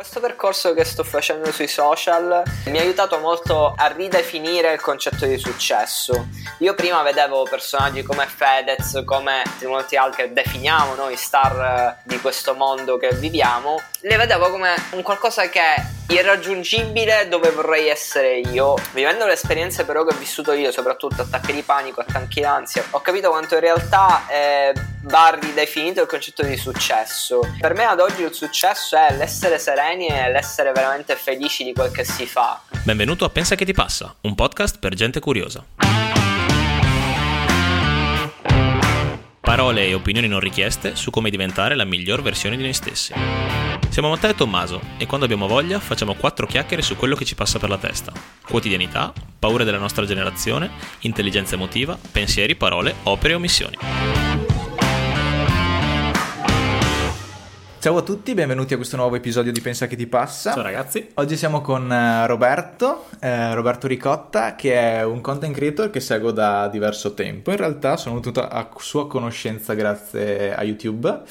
Questo percorso che sto facendo sui social mi ha aiutato molto a ridefinire il concetto di successo. Io prima vedevo personaggi come Fedez, come molti altri che definiamo noi star eh, di questo mondo che viviamo, le vedevo come un qualcosa che irraggiungibile dove vorrei essere io. Vivendo le esperienze però che ho vissuto io, soprattutto attacchi di panico, attacchi d'ansia, ho capito quanto in realtà eh, va ridefinito il concetto di successo. Per me ad oggi il successo è l'essere sereni e l'essere veramente felici di quel che si fa. Benvenuto a Pensa che ti passa, un podcast per gente curiosa. Parole e opinioni non richieste su come diventare la miglior versione di noi stessi. Siamo Matteo e Tommaso e quando abbiamo voglia facciamo quattro chiacchiere su quello che ci passa per la testa. Quotidianità, paure della nostra generazione, intelligenza emotiva, pensieri, parole, opere e omissioni. Ciao a tutti, benvenuti a questo nuovo episodio di Pensa che ti passa. Ciao ragazzi. Oggi siamo con eh, Roberto, eh, Roberto Ricotta, che è un content creator che seguo da diverso tempo. In realtà sono venuto a sua conoscenza grazie a YouTube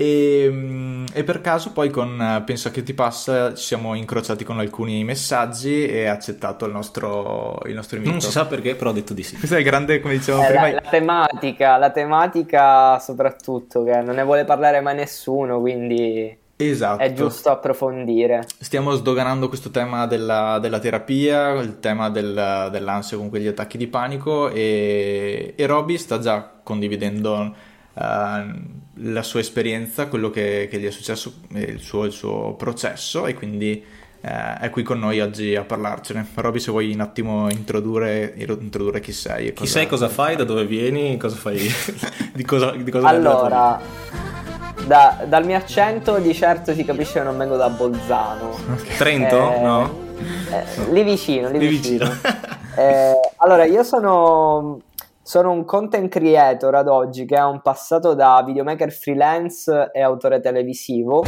e, mm, e, per caso poi con eh, Pensa che ti passa ci siamo incrociati con alcuni messaggi e ha accettato il nostro, il nostro invito. Non si sa perché, però ho detto di sì. Questo è grande, come dicevamo eh, prima. La, la, tematica, la tematica soprattutto, che non ne vuole parlare mai nessuno, quindi... Esatto. È giusto approfondire. Stiamo sdoganando questo tema della, della terapia, il tema del, dell'ansia con quegli attacchi di panico e, e Roby sta già condividendo la sua esperienza, quello che, che gli è successo, il suo, il suo processo e quindi eh, è qui con noi oggi a parlarcene. Roby, se vuoi un attimo introdurre, introdurre chi sei. Chi sei, cosa fai, da dove vieni, cosa fai, di cosa, di cosa Allora, da, dal mio accento di certo si capisce che non vengo da Bolzano. Trento? Eh, no? Eh, lì vicino, lì, lì vicino. vicino. eh, allora, io sono sono un content creator ad oggi che ha un passato da videomaker freelance e autore televisivo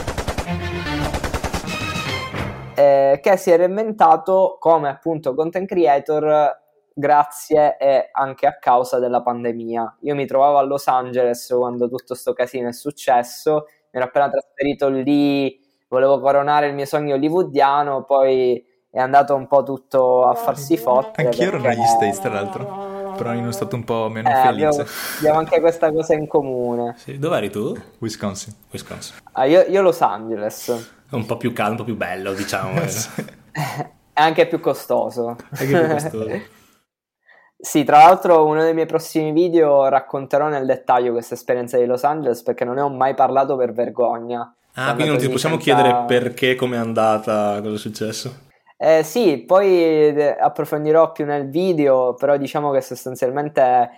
eh, che si è reinventato come appunto content creator grazie e anche a causa della pandemia. Io mi trovavo a Los Angeles quando tutto questo casino è successo, mi ero appena trasferito lì, volevo coronare il mio sogno hollywoodiano, poi è andato un po' tutto a farsi fottere. Anch'io ero negli States, tra l'altro però in uno stato un po' meno eh, felice. Abbiamo, abbiamo, anche questa cosa in comune. Sì. Dove eri tu? Wisconsin. Wisconsin. Ah, io, io, Los Angeles. un po' più calmo, un po' più bello, diciamo. È anche più costoso. Anche più costoso. sì, tra l'altro uno dei miei prossimi video racconterò nel dettaglio questa esperienza di Los Angeles perché non ne ho mai parlato per vergogna. Ah, quindi non ti possiamo senza... chiedere perché, com'è andata, cosa è successo? Eh, sì, poi eh, approfondirò più nel video, però diciamo che sostanzialmente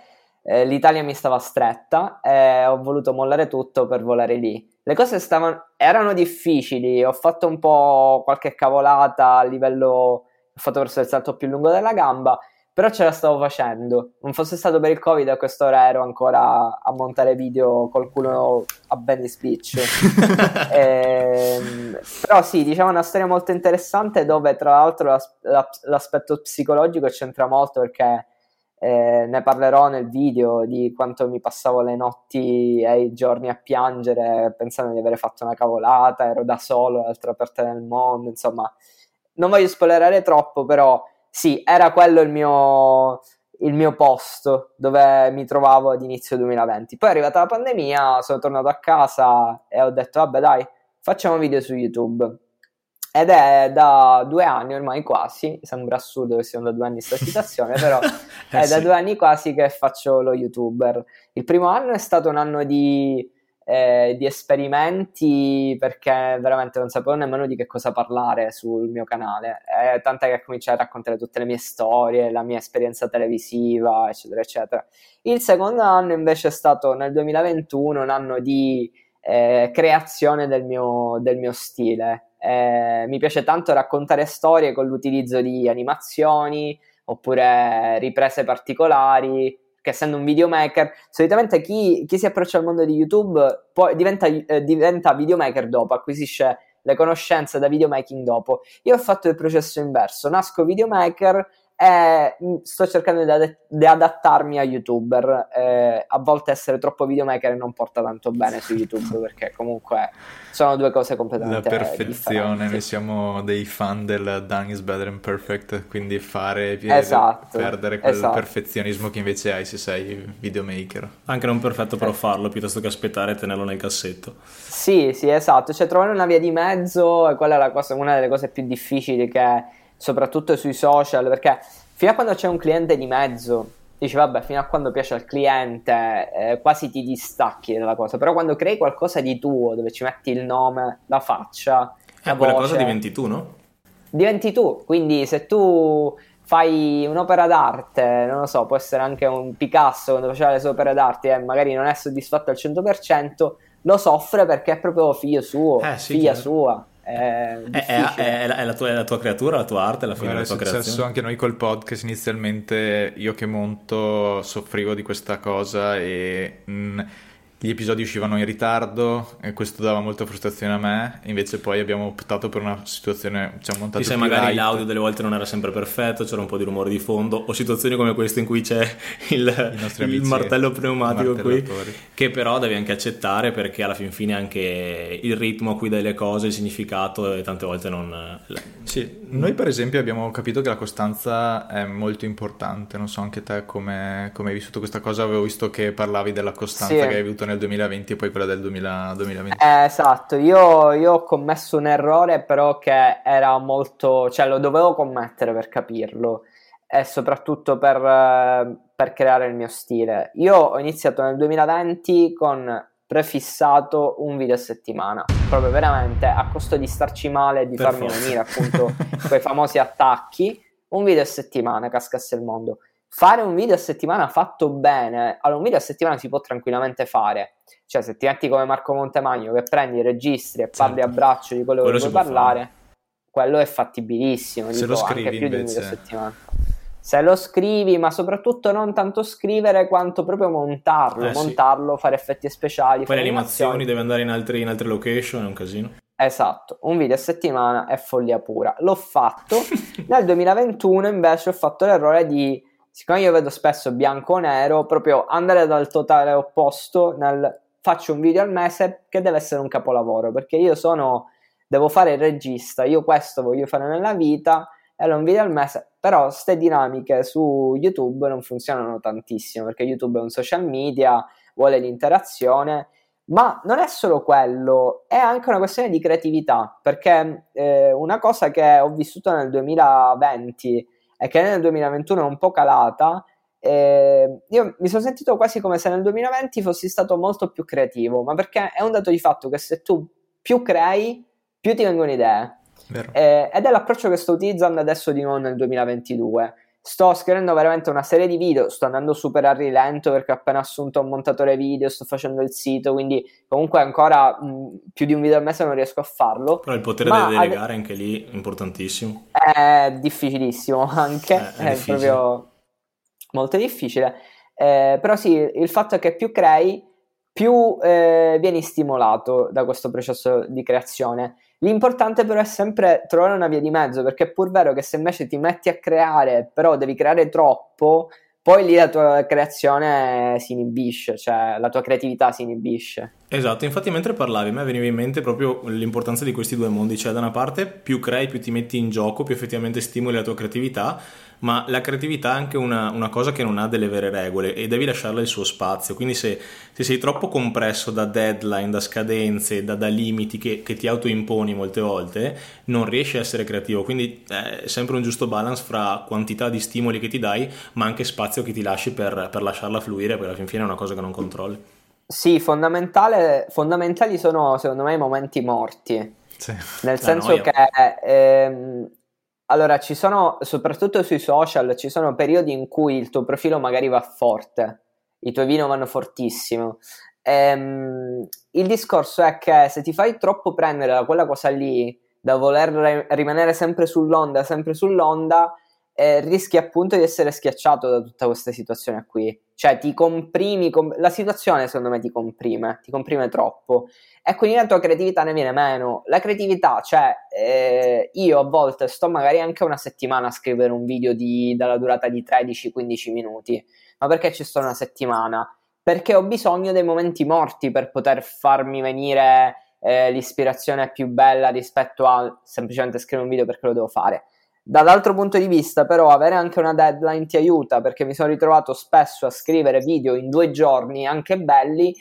eh, l'Italia mi stava stretta e ho voluto mollare tutto per volare lì. Le cose stavano, erano difficili, ho fatto un po' qualche cavolata a livello, ho fatto verso il salto più lungo della gamba, però ce la stavo facendo. Non fosse stato per il Covid, a quest'ora ero ancora a montare video col culo a Benny's Beach. e, ehm, però sì, diciamo una storia molto interessante dove tra l'altro l'as- l'aspetto psicologico c'entra molto perché eh, ne parlerò nel video di quanto mi passavo le notti e i giorni a piangere pensando di aver fatto una cavolata, ero da solo, dall'altra parte del mondo, insomma. Non voglio spoilerare troppo, però sì, era quello il mio, il mio posto dove mi trovavo ad inizio 2020. Poi è arrivata la pandemia, sono tornato a casa e ho detto, vabbè dai, facciamo video su YouTube. Ed è da due anni ormai quasi, sembra assurdo che siano da due anni questa situazione, però eh è sì. da due anni quasi che faccio lo YouTuber. Il primo anno è stato un anno di eh, di esperimenti perché veramente non sapevo nemmeno di che cosa parlare sul mio canale. Eh, tant'è che cominciai a raccontare tutte le mie storie, la mia esperienza televisiva, eccetera, eccetera. Il secondo anno invece è stato nel 2021, un anno di eh, creazione del mio, del mio stile. Eh, mi piace tanto raccontare storie con l'utilizzo di animazioni oppure riprese particolari che essendo un videomaker, solitamente chi, chi, si approccia al mondo di YouTube poi diventa, eh, diventa videomaker dopo, acquisisce le conoscenze da videomaking dopo. Io ho fatto il processo inverso, nasco videomaker e mm, sto cercando di, ad- di adattarmi a youtuber. Eh, a volte essere troppo videomaker non porta tanto bene su YouTube perché comunque sono due cose completamente La perfezione, noi siamo dei fan del done is better than perfect, quindi fare Esatto, perdere quel esatto. perfezionismo che invece hai se sei videomaker. Anche non perfetto, però farlo piuttosto che aspettare e tenerlo nel cassetto. Sì, sì, esatto, cioè trovare una via di mezzo è quella è la cosa- una delle cose più difficili che soprattutto sui social, perché fino a quando c'è un cliente di mezzo, dici vabbè, fino a quando piace al cliente, eh, quasi ti distacchi dalla cosa, però quando crei qualcosa di tuo, dove ci metti il nome, la faccia, Eh, la quella voce, cosa diventi tu, no? diventi tu, quindi se tu fai un'opera d'arte, non lo so, può essere anche un Picasso quando faceva le sue opere d'arte e magari non è soddisfatto al 100%, lo soffre perché è proprio figlio suo, Eh, sì, figlia chiaro. sua. È, È, è- è la, è la tua, è la tua creatura, la tua arte, alla fine Guarda, la è tua successo creazione. anche noi col podcast inizialmente, io che monto soffrivo di questa cosa e mh, gli episodi uscivano in ritardo e questo dava molta frustrazione a me, invece poi abbiamo optato per una situazione, cioè montato Sì, magari light. l'audio delle volte non era sempre perfetto, c'era un po' di rumore di fondo, o situazioni come queste in cui c'è il, il martello pneumatico qui, che però devi anche accettare perché alla fin fine anche il ritmo a cui dai le cose, il significato, e tante volte non... Sì, noi per esempio abbiamo capito che la costanza è molto importante, non so anche te come, come hai vissuto questa cosa, avevo visto che parlavi della costanza Sì. che hai avuto nel 2020 e poi quella del 2000 2020. Eh, esatto, io, io ho commesso un errore però che era molto, cioè lo dovevo commettere per capirlo e soprattutto per, eh, per creare il mio stile. Io ho iniziato nel 2020 con prefissato un video a settimana, proprio veramente a costo di starci male e di Per farmi venire appunto quei famosi attacchi, un video a settimana, cascasse il mondo. Fare un video a settimana fatto bene, allora un video a settimana si può tranquillamente fare, cioè se ti metti come Marco Montemagno che prendi, registri e parli Certo. a braccio di quello, Quello che vuoi parlare, quello è fattibilissimo, Se dico, lo scrivi, anche più di un video a invece. settimana. Se lo scrivi, ma soprattutto non tanto scrivere quanto proprio montarlo, Eh, sì. montarlo, fare effetti speciali, Poi fare le animazioni, deve andare in, altri- in altre location, è un casino. Esatto, un video a settimana è follia pura. L'ho fatto. Nel 2021 invece ho fatto l'errore di, siccome io vedo spesso bianco o nero, proprio andare dal totale opposto nel faccio un video al mese che deve essere un capolavoro, perché io sono, devo fare il regista, io questo voglio fare nella vita, e allora un video al mese, però ste dinamiche su YouTube non funzionano tantissimo, perché YouTube è un social media, vuole l'interazione, ma non è solo quello, è anche una questione di creatività, perché eh, una cosa che ho vissuto nel 2020 e che nel 2021 è un po' calata, eh, io mi sono sentito quasi come se nel 2020 fossi stato molto più creativo, ma perché è un dato di fatto che se tu più crei, più ti vengono idee. Eh, ed è l'approccio che sto utilizzando adesso di nuovo nel 2022. Sto scrivendo veramente una serie di video, sto andando super a rilento perché ho appena assunto un montatore video, sto facendo il sito, quindi comunque ancora mh, più di un video al mese non riesco a farlo. Però il potere di ad- delegare anche lì è importantissimo. È difficilissimo anche, Eh, è è, difficile. proprio molto difficile. Eh, però sì, il fatto è che più crei, più eh, vieni stimolato da questo processo di creazione. L'importante però è sempre trovare una via di mezzo, perché è pur vero che se invece ti metti a creare, però devi creare troppo, poi lì la tua creazione si inibisce, cioè la tua creatività si inibisce. Esatto, infatti mentre parlavi a me veniva in mente proprio l'importanza di questi due mondi, cioè da una parte più crei, più ti metti in gioco, più effettivamente stimoli la tua creatività, ma la creatività è anche una, una cosa che non ha delle vere regole e devi lasciarle il suo spazio, quindi se, se sei troppo compresso da deadline, da scadenze, da, da limiti che, che ti autoimponi molte volte, non riesci a essere creativo, quindi eh, è sempre un giusto balance fra quantità di stimoli che ti dai, ma anche spazio che ti lasci per, per lasciarla fluire, perché alla fin fine è una cosa che non controlli. Sì, fondamentale, fondamentali sono secondo me i momenti morti. Sì. Nel La senso noia. che, ehm, allora, ci sono, soprattutto sui social, ci sono periodi in cui il tuo profilo magari va forte, i tuoi video vanno fortissimo. Ehm, il discorso è che se ti fai troppo prendere da quella cosa lì, da voler re- rimanere sempre sull'onda, sempre sull'onda, eh, rischi appunto di essere schiacciato da tutta questa situazione qui. Cioè ti comprimi, com- la situazione secondo me ti comprime, ti comprime troppo e quindi la tua creatività ne viene meno. La creatività, cioè eh, io a volte sto magari anche una settimana a scrivere un video di, dalla durata di 13-15 minuti, ma perché ci sto una settimana? Perché ho bisogno dei momenti morti per poter farmi venire eh, l'ispirazione più bella rispetto a semplicemente scrivere un video perché lo devo fare. Dall'altro punto di vista, però, avere anche una deadline ti aiuta perché mi sono ritrovato spesso a scrivere video in due giorni, anche belli,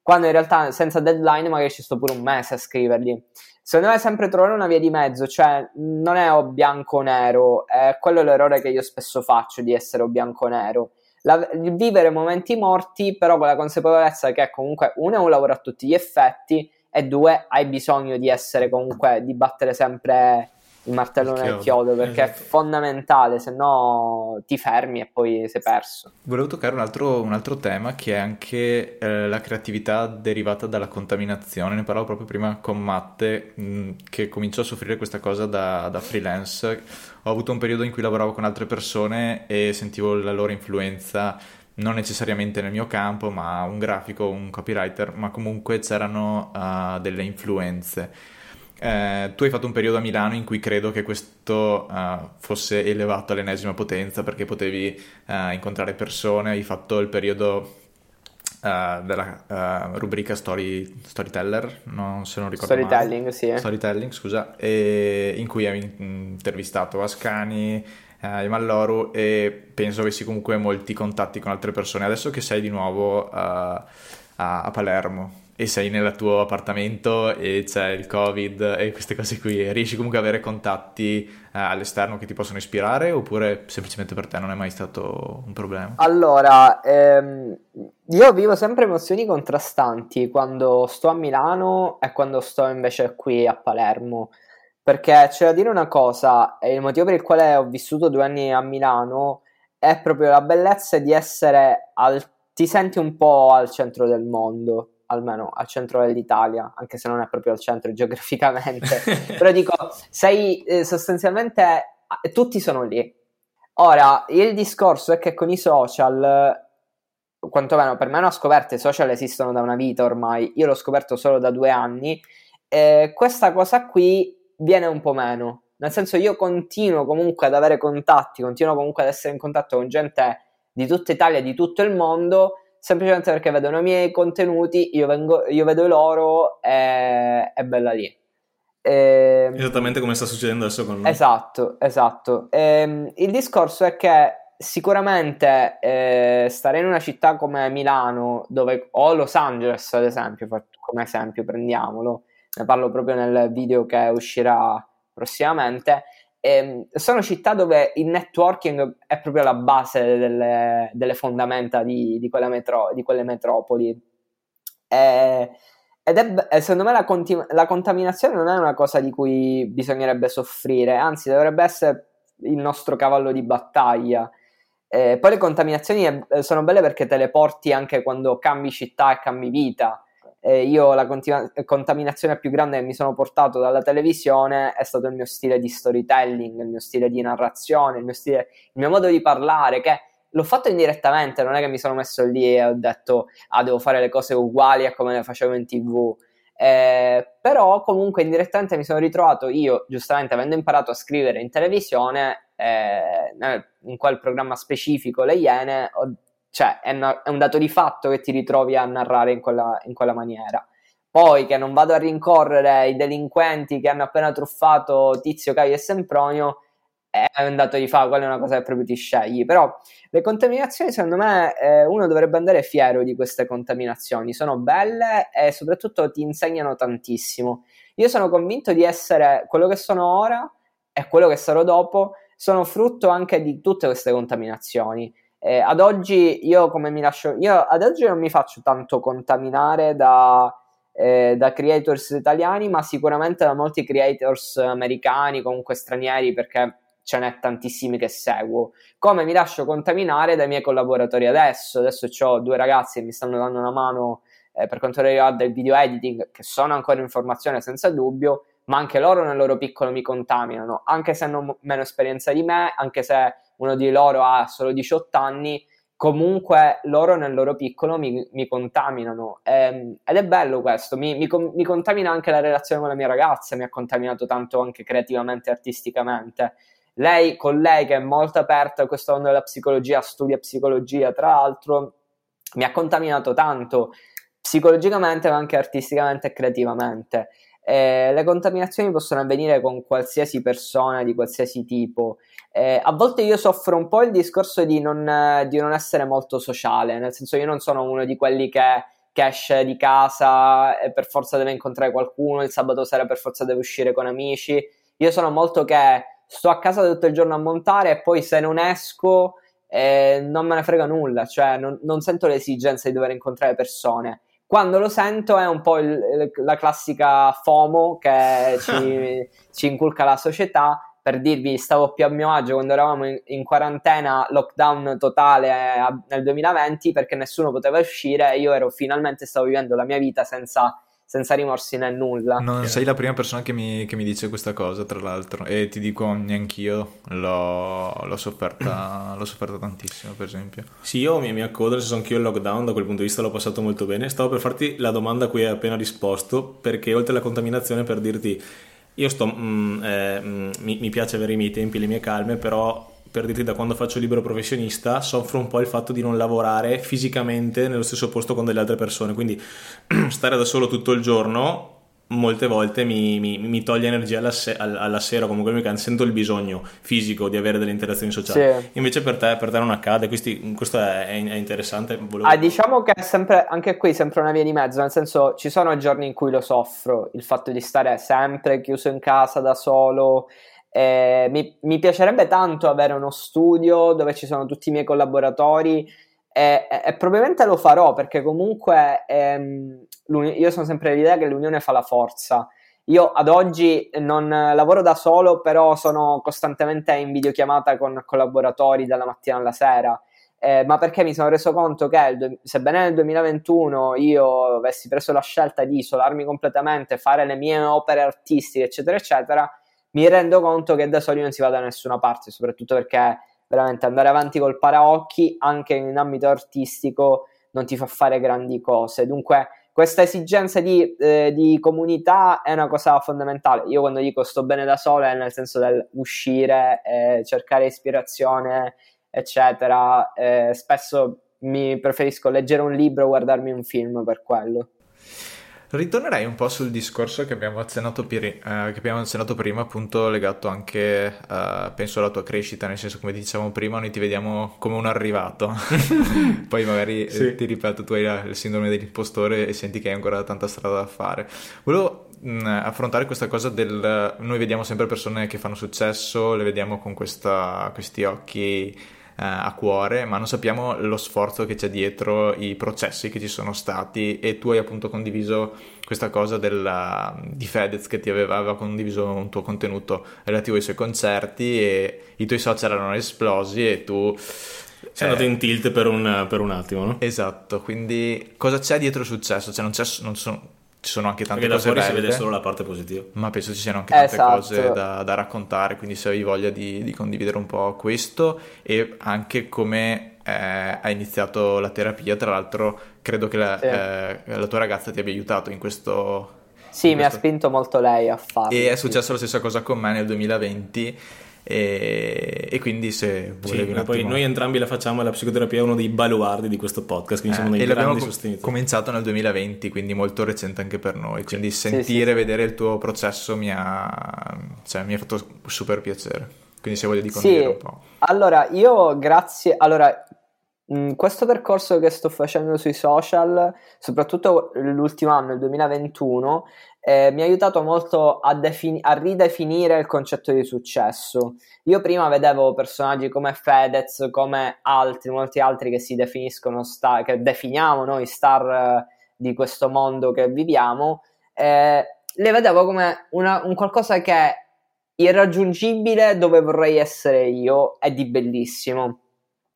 quando in realtà senza deadline magari ci sto pure un mese a scriverli. Secondo me è sempre trovare una via di mezzo, cioè non è o bianco o nero, è quello l'errore che io spesso faccio di essere o bianco o nero. La, vivere momenti morti, però con la consapevolezza che comunque uno è un lavoro a tutti gli effetti e due hai bisogno di essere comunque, di battere sempre il martello il nel chiodo perché esatto. è fondamentale, se no ti fermi e poi sei perso. Volevo toccare un altro, un altro tema che è anche eh, la creatività derivata dalla contaminazione. Ne parlavo proprio prima con Matte, mh, mm, che cominciò a soffrire questa cosa da, da freelance. Ho avuto un periodo in cui lavoravo con altre persone e sentivo la loro influenza non necessariamente nel mio campo, ma un grafico, un copywriter, ma comunque c'erano uh, delle influenze eh, tu hai fatto un periodo a Milano in cui credo che questo uh, fosse elevato all'ennesima potenza perché potevi uh, incontrare persone, hai fatto il periodo uh, della rubrica story, Storyteller, non, se non ricordo Storytelling, male. sì. Storytelling, scusa, in cui hai intervistato Ascani, eh, Malloru e penso avessi comunque molti contatti con altre persone. Adesso che sei di nuovo a, a Palermo, e sei nel tuo appartamento e c'è il covid e queste cose qui, riesci comunque ad avere contatti eh, all'esterno che ti possono ispirare oppure semplicemente per te non è mai stato un problema? Allora, ehm, io vivo sempre emozioni contrastanti quando sto a Milano e quando sto invece qui a Palermo. Perché c'è da dire una cosa, il motivo per il quale ho vissuto due anni a Milano è proprio la bellezza di essere al... ti senti un po' al centro del mondo almeno al centro dell'Italia, anche se non è proprio al centro geograficamente, però dico, sei eh, sostanzialmente tutti sono lì. Ora, il discorso è che con i social, quantomeno per me non ho scoperto, i social esistono da una vita ormai, io l'ho scoperto solo da due anni, eh, questa cosa qui viene un po' meno. Nel senso, io continuo comunque ad avere contatti, continuo comunque ad essere in contatto con gente di tutta Italia, di tutto il mondo, semplicemente perché vedono i miei contenuti, io, vengo, io vedo loro e è bella lì. E... Ehm, Esattamente come sta succedendo adesso con noi. Esatto, esatto. E, ehm, il discorso è che sicuramente eh, stare in una città come Milano, dove, o Los Angeles ad esempio, come esempio prendiamolo, ne parlo proprio nel video che uscirà prossimamente, e sono città dove il networking è proprio la base delle, delle fondamenta di, di, metro, di, quelle metropoli. E, ed è, secondo me la, conti, la, contaminazione non è una cosa di cui bisognerebbe soffrire, anzi dovrebbe essere il nostro cavallo di battaglia. Eh, poi le contaminazioni sono belle perché te le porti anche quando cambi città e cambi vita eh, io la continu- contaminazione più grande che mi sono portato dalla televisione è stato il mio stile di storytelling, il mio stile di narrazione, il mio, stile, il mio modo di parlare, che l'ho fatto indirettamente, non è che mi sono messo lì e ho detto ah devo fare le cose uguali a come le facevo in tv. Eh, però comunque indirettamente mi sono ritrovato io, giustamente avendo imparato a scrivere in televisione, eh, in quel programma specifico, Le Iene, ho cioè è, una, è, un dato di fatto che ti ritrovi a narrare in quella, in quella maniera. Poi che non vado a rincorrere i delinquenti che hanno appena truffato Tizio, Caio e Sempronio, è un dato di fatto, quella è una cosa che proprio ti scegli. Però le contaminazioni, secondo me, eh, uno dovrebbe andare fiero di queste contaminazioni. Sono belle e soprattutto ti insegnano tantissimo. Io sono convinto di essere quello che sono ora e quello che sarò dopo, sono frutto anche di tutte queste contaminazioni. Eh, ad oggi io come mi lascio, io ad oggi non mi faccio tanto contaminare da, eh, da creators italiani, ma sicuramente da molti creators americani, comunque stranieri, perché ce n'è tantissimi che seguo. Come mi lascio contaminare dai miei collaboratori adesso. Adesso ho due ragazzi che mi stanno dando una mano eh, per quanto riguarda il video editing, che sono ancora in formazione senza dubbio, ma anche loro nel loro piccolo mi contaminano, anche se hanno meno esperienza di me, anche se uno di loro ha solo 18 anni, comunque loro nel loro piccolo mi, mi contaminano ehm, ed è bello questo, mi, mi, mi, contamina anche la relazione con la mia ragazza, mi ha contaminato tanto anche creativamente e artisticamente. Lei, con lei che è molto aperta a questo mondo della psicologia, studia psicologia tra l'altro, mi ha contaminato tanto psicologicamente ma anche artisticamente e creativamente. Eh, le contaminazioni possono avvenire con qualsiasi persona di qualsiasi tipo. Eh, a volte io soffro un po' il discorso di non, di non, essere molto sociale, nel senso io non sono uno di quelli che, che, esce di casa e per forza deve incontrare qualcuno, il sabato sera per forza deve uscire con amici. Io sono molto che sto a casa tutto il giorno a montare e poi se non esco eh, non me ne frega nulla, cioè non, non sento l'esigenza di dover incontrare persone. Quando lo sento è un po' il, la classica FOMO che ci, ci, inculca la società. Per dirvi, stavo più a mio agio quando eravamo in, in quarantena, lockdown totale eh, nel 2020 perché nessuno poteva uscire e io ero finalmente stavo vivendo la mia vita senza senza rimorsi né nulla. Non sei la prima persona che mi, che mi, dice questa cosa, tra l'altro, e ti dico neanch'io l'ho, l'ho, sofferta, l'ho sofferta tantissimo, per esempio. Sì, io mi, mi accodo, nel senso anch'io il lockdown, da quel punto di vista l'ho passato molto bene. Stavo per farti la domanda a cui hai appena risposto, perché oltre alla contaminazione, per dirti, io sto, mm, eh, mm, mi, mi piace avere i miei tempi, le mie calme, però per dirti da quando faccio libero professionista, soffro un po' il fatto di non lavorare fisicamente nello stesso posto con delle altre persone, quindi stare da solo tutto il giorno molte volte mi, mi, mi toglie energia alla, se- alla, sera, comunque mi sento il bisogno fisico di avere delle interazioni sociali. Sì. Invece per te, per te, non accade, Questi, questo è, è, interessante. Volevo... Ah, diciamo che è sempre, anche qui sempre una via di mezzo, nel senso ci sono giorni in cui lo soffro, il fatto di stare sempre chiuso in casa da solo eh, mi, mi, piacerebbe tanto avere uno studio dove ci sono tutti i miei collaboratori e, e, e probabilmente lo farò perché comunque ehm, io sono sempre dell'idea che l'unione fa la forza. Io ad oggi non lavoro da solo, però sono costantemente in videochiamata con collaboratori dalla mattina alla sera. Eh, ma perché mi sono reso conto che sebbene nel 2021 io avessi preso la scelta di isolarmi completamente, fare le mie opere artistiche, eccetera, eccetera, mi rendo conto che da soli non si va da nessuna parte, soprattutto perché veramente andare avanti col paraocchi anche in ambito artistico non ti fa fare grandi cose. Dunque, questa esigenza di, eh, di, comunità è una cosa fondamentale. Io quando dico sto bene da solo è nel senso del uscire, eh, cercare ispirazione, eccetera. Eh, spesso mi preferisco leggere un libro o guardarmi un film per quello. Ritornerei un po' sul discorso che abbiamo accennato, piri- eh, che abbiamo accennato prima, appunto legato anche, eh, penso, alla tua crescita, nel senso, come dicevamo prima, noi ti vediamo come un arrivato. Poi magari, sì. eh, ti ripeto, tu hai il sindrome dell'impostore e senti che hai ancora tanta strada da fare. Volevo mh, affrontare questa cosa del... Noi vediamo sempre persone che fanno successo, le vediamo con questa, questi occhi a cuore, ma non sappiamo lo sforzo che c'è dietro, i processi che ci sono stati e tu hai appunto condiviso questa cosa della, di Fedez che ti aveva, aveva, condiviso un tuo contenuto relativo ai suoi concerti e i tuoi social erano esplosi e tu... Sei eh, andato in tilt per un, per un attimo, no? Esatto, quindi cosa c'è dietro il successo? Cioè non, non sono ci sono anche tante Perché cose da fuori belle, si vede solo la parte positiva. Ma penso ci siano anche tante esatto. cose da, da, raccontare, quindi se hai voglia di, di, condividere un po' questo e anche come eh, hai iniziato la terapia, tra l'altro credo che la, sì. eh, la tua ragazza ti abbia aiutato in questo... Sì, in mi questo... ha spinto molto lei a farlo. E è successo sì. la stessa cosa con me nel 2020 e, e, quindi se volevi sì, poi noi entrambi la facciamo e la psicoterapia è uno dei baluardi di questo podcast quindi eh, siamo dei e grandi sostenitori cominciato nel 2020 quindi molto recente anche per noi quindi sì, sentire, sì, vedere il tuo processo mi ha, cioè, mi ha fatto super piacere. Quindi se voglio di condividere un po' allora io grazie allora mh, questo percorso che sto facendo sui social soprattutto l'ultimo anno il 2021 eh, mi ha aiutato molto a, defini- a, ridefinire il concetto di successo. Io prima vedevo personaggi come Fedez, come altri, molti altri che si definiscono star, che definiamo noi star eh, di questo mondo che viviamo, eh, le vedevo come una, un qualcosa che è irraggiungibile dove vorrei essere io e di bellissimo.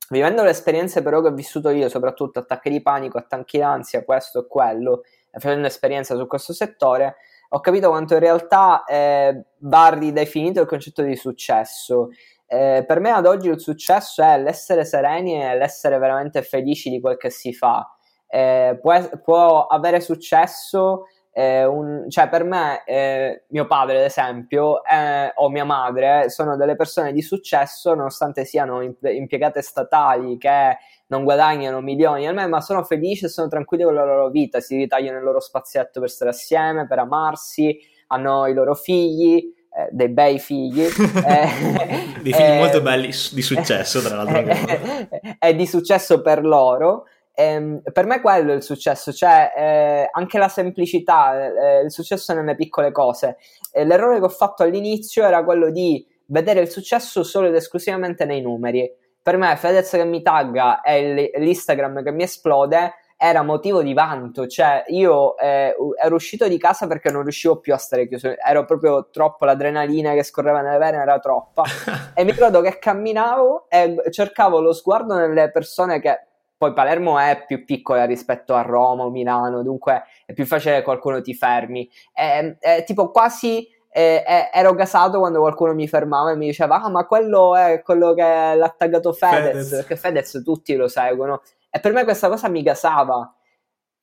Vivendo le esperienze però che ho vissuto io, soprattutto attacchi di panico, attacchi d'ansia, questo e quello, facendo esperienza su questo settore, ho capito quanto in realtà eh, va ridefinito il concetto di successo. Eh, per me ad oggi il successo è l'essere sereni e l'essere veramente felici di quel che si fa. Eh, può, può, avere successo, eh, un, cioè per me eh, mio padre ad esempio eh, o mia madre sono delle persone di successo nonostante siano impiegate statali che non guadagnano milioni al mese, ma sono felici e sono tranquilli con la loro vita, si ritagliano il loro spazietto per stare assieme, per amarsi, hanno i loro figli, eh, dei bei figli. eh, dei figli molto eh, belli, di successo tra l'altro. è di successo per loro. Eh, per me quello è il successo, cioè eh, anche la semplicità, eh, il successo nelle piccole cose. l'errore che ho fatto all'inizio era quello di vedere il successo solo ed esclusivamente nei numeri per me Fedez che mi tagga e l'Instagram che mi esplode era motivo di vanto, cioè io eh, ero uscito di casa perché non riuscivo più a stare chiuso, ero proprio troppo, l'adrenalina che scorreva nelle vene era troppa e mi ricordo che camminavo e cercavo lo sguardo nelle persone che poi Palermo è più piccola rispetto a Roma o Milano, dunque è più facile che qualcuno ti fermi, è, è tipo quasi e, e, ero gasato quando qualcuno mi fermava e mi diceva ah ma quello è quello che l'ha taggato Fedez, Fedez. perché Fedez tutti lo seguono. E per me questa cosa mi gasava.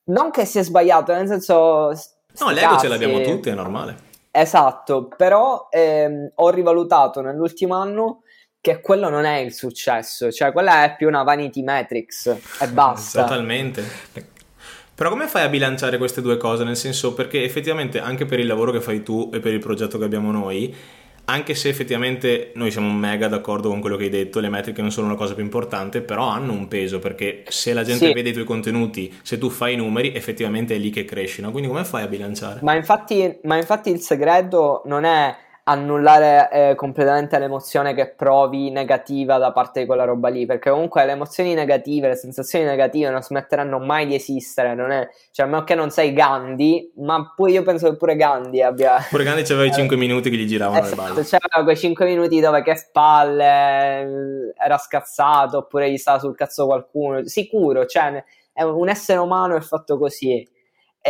Non che sia sbagliato nel senso no l'ego ce l'abbiamo tutti è normale. Esatto però ehm, ho rivalutato nell'ultimo anno che quello non è il successo cioè quella è più una vanity metrics e basta totalmente però come fai a bilanciare queste due cose? Nel senso, perché effettivamente anche per il lavoro che fai tu e per il progetto che abbiamo noi, anche se effettivamente noi siamo mega d'accordo con quello che hai detto, le metriche non sono una cosa più importante, però hanno un peso perché se la gente sì. vede i tuoi contenuti, se tu fai i numeri, effettivamente è lì che cresci, no? Quindi come fai a bilanciare? Ma infatti, ma infatti il segreto non è annullare eh, completamente l'emozione che provi negativa da parte di quella roba lì, perché comunque le emozioni negative, le sensazioni negative non smetteranno mai di esistere, non è, cioè a meno che non sei Gandhi, ma poi io penso che pure Gandhi abbia... Pure Gandhi c'aveva i 5 minuti che gli giravano esatto, le balle. C'erano quei 5 minuti dove che spalle, era scazzato, oppure gli stava sul cazzo qualcuno, sicuro, cioè è un essere umano è fatto così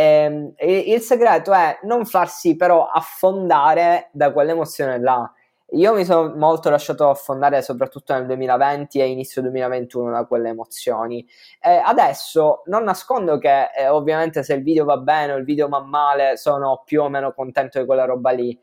Ehm, il segreto è non farsi però affondare da quell'emozione là. Io mi sono molto lasciato affondare soprattutto nel 2020 e inizio 2021 da quelle emozioni. Eh, adesso non nascondo che eh, ovviamente se il video va bene o il video va male sono più o meno contento di quella roba lì,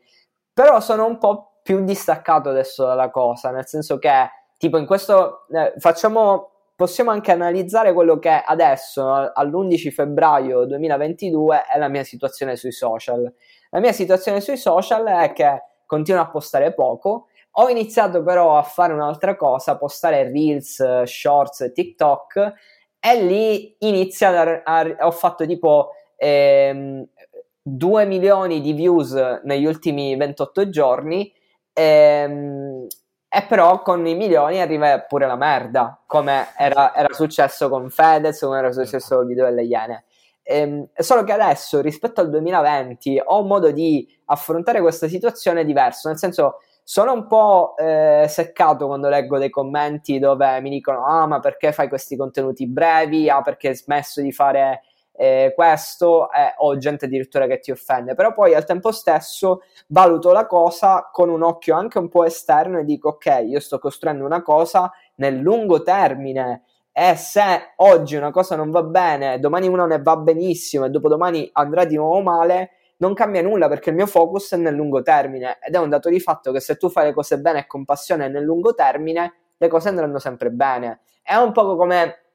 però sono un po' più distaccato adesso dalla cosa, nel senso che tipo in questo eh, facciamo possiamo anche analizzare quello che adesso, all'11 febbraio 2022, è la mia situazione sui social. La mia situazione sui social è che continuo a postare poco. Ho iniziato però a fare un'altra cosa, postare reels, shorts TikTok e lì inizia a, a, ho fatto tipo ehm, 2 milioni di views negli ultimi 28 giorni ehm, e però con i milioni arriva pure la merda, come era, era successo con Fedez, come era successo col video delle Iene. Ehm, solo che adesso, rispetto al 2020, ho un modo di affrontare questa situazione diverso, nel senso sono un po' eh, seccato quando leggo dei commenti dove mi dicono ah ma perché fai questi contenuti brevi, ah perché hai smesso di fare eh, questo eh, o gente addirittura che ti offende, però poi al tempo stesso valuto la cosa con un occhio anche un po' esterno e dico ok, io sto costruendo una cosa nel lungo termine. E se oggi una cosa non va bene, domani una ne va benissimo e dopodomani andrà di nuovo male, non cambia nulla perché il mio focus è nel lungo termine. Ed è un dato di fatto che se tu fai le cose bene e con passione nel lungo termine, le cose andranno sempre bene. È un po' come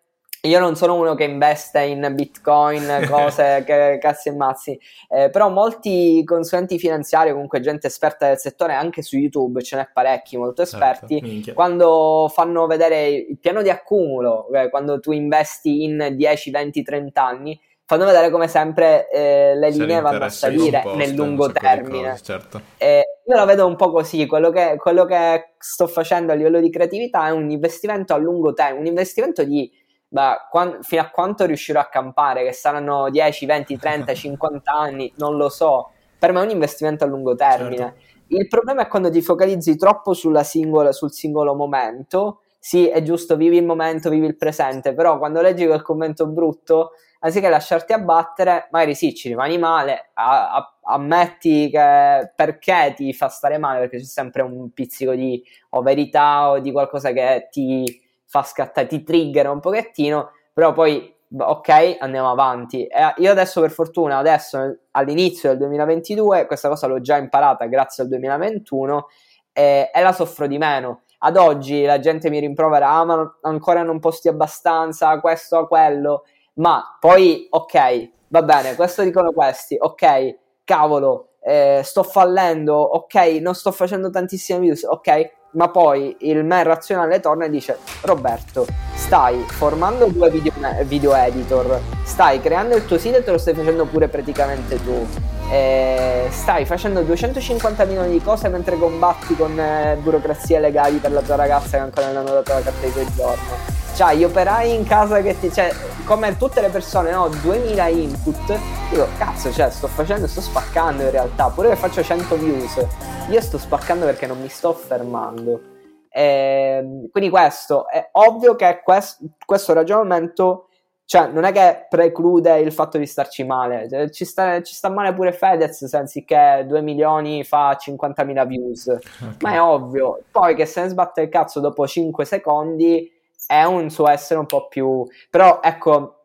io non sono uno che investe in bitcoin, cose che cazzi e mazzi, eh, però molti consulenti finanziari, comunque gente esperta del settore, anche su YouTube ce n'è parecchi, molto certo, esperti, certo, quando fanno vedere il piano di accumulo, eh, quando tu investi in 10, 20, 30 anni, fanno vedere come sempre eh, le linee vanno a salire nel lungo termine. Cose, certo. eh, io la vedo un po' così, quello che, quello che sto facendo a livello di creatività è un investimento a lungo termine, un investimento di ma quando, fino a quanto riuscirò a campare, che saranno 10, 20, 30, 50 anni, non lo so. Per me è un investimento a lungo termine. Certo. Il problema è quando ti focalizzi troppo singola, sul singolo momento. Sì, è giusto, vivi il momento, vivi il presente, però quando leggi quel commento brutto anziché lasciarti abbattere, magari sì, ci rimani male, a, a, ammetti che perché ti fa stare male, perché c'è sempre un pizzico di o verità o di qualcosa che ti fa scattare, ti trigger un pochettino, però poi ok, andiamo avanti. E io adesso, per fortuna, adesso all'inizio del 2022, questa cosa l'ho già imparata grazie al 2021 e, e la soffro di meno. Ad oggi la gente mi rimprovera, ah, ma ancora non posti abbastanza, questo quello, ma poi, ok, va bene, questo dicono questi, ok, cavolo, eh, sto fallendo, ok, non sto facendo tantissime views, ok, ma poi il me razionale torna e dice Roberto stai formando due video, video, editor stai creando il tuo sito e te lo stai facendo pure praticamente tu. Eh, stai facendo 250 milioni di cose mentre combatti con eh, burocrazie legali per la tua ragazza che ancora non hanno dato la carta di soggiorno cioè gli operai in casa che ti cioè come tutte le persone no? 2000 input. Dico cazzo cioè sto facendo sto spaccando in realtà pure che faccio 100 views. Io sto spaccando perché non mi sto fermando. E, ehm, quindi questo è ovvio che quest, questo ragionamento cioè non è che preclude il fatto di starci male. Cioè, ci, sta, ci sta male pure Fedez se anziché 2 milioni fa 50.000 views. Okay. ma è ovvio. Poi che se ne sbatte il cazzo dopo 5 secondi è un suo essere un po' più... Però ecco,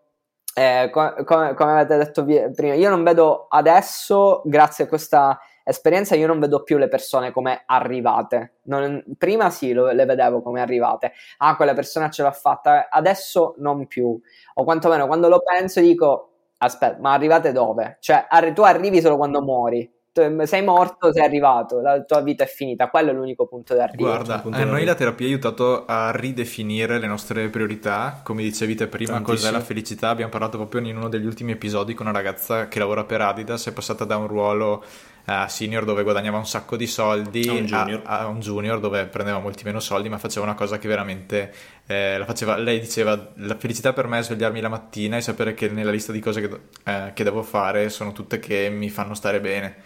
eh, come, come, avete detto prima, io non vedo adesso, grazie a questa esperienza, io non vedo più le persone come arrivate. Non, prima sì, lo, le vedevo come arrivate. Ah, quella persona ce l'ha fatta, adesso non più. O quantomeno quando lo penso dico, aspetta, ma arrivate dove? Cioè, arri- tu arrivi solo quando muori sei morto, sei arrivato, la tua vita è finita, quello è l'unico punto di arrivo. Guarda, a noi la terapia ha aiutato a ridefinire le nostre priorità, come dicevi te prima, Tantissimo. cos'è la felicità, abbiamo parlato proprio in uno degli ultimi episodi con una ragazza che lavora per Adidas, è passata da un ruolo uh, senior dove guadagnava un sacco di soldi a un, junior. A, a un junior dove prendeva molti meno soldi, ma faceva una cosa che veramente eh, la faceva. Lei diceva: La felicità per me è svegliarmi la mattina e sapere che nella lista di cose che, eh, che devo fare sono tutte che mi fanno stare bene.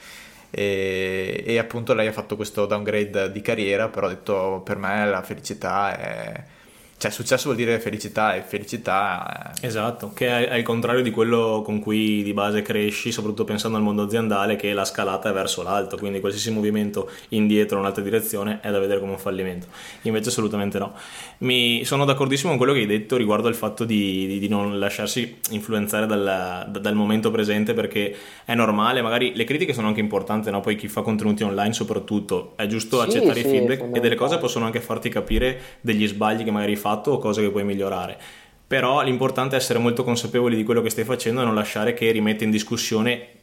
E, e, appunto lei ha fatto questo downgrade di carriera, però ha detto per me la felicità è cioè, successo vuol dire felicità e felicità... È... Esatto, che è, è, il contrario di quello con cui di base cresci, soprattutto pensando al mondo aziendale, che la scalata è verso l'alto, quindi qualsiasi movimento indietro in un'altra direzione è da vedere come un fallimento. Invece assolutamente no. Mi sono d'accordissimo con quello che hai detto riguardo al fatto di, di, di non lasciarsi influenzare dal, dal, momento presente, perché è normale, magari le critiche sono anche importanti, no? poi chi fa contenuti online soprattutto, è giusto sì, accettare sì, i feedback e delle cose possono anche farti capire degli sbagli che magari fai fatto o cose che puoi migliorare. Però l'importante è essere molto consapevoli di quello che stai facendo e non lasciare che rimetta in discussione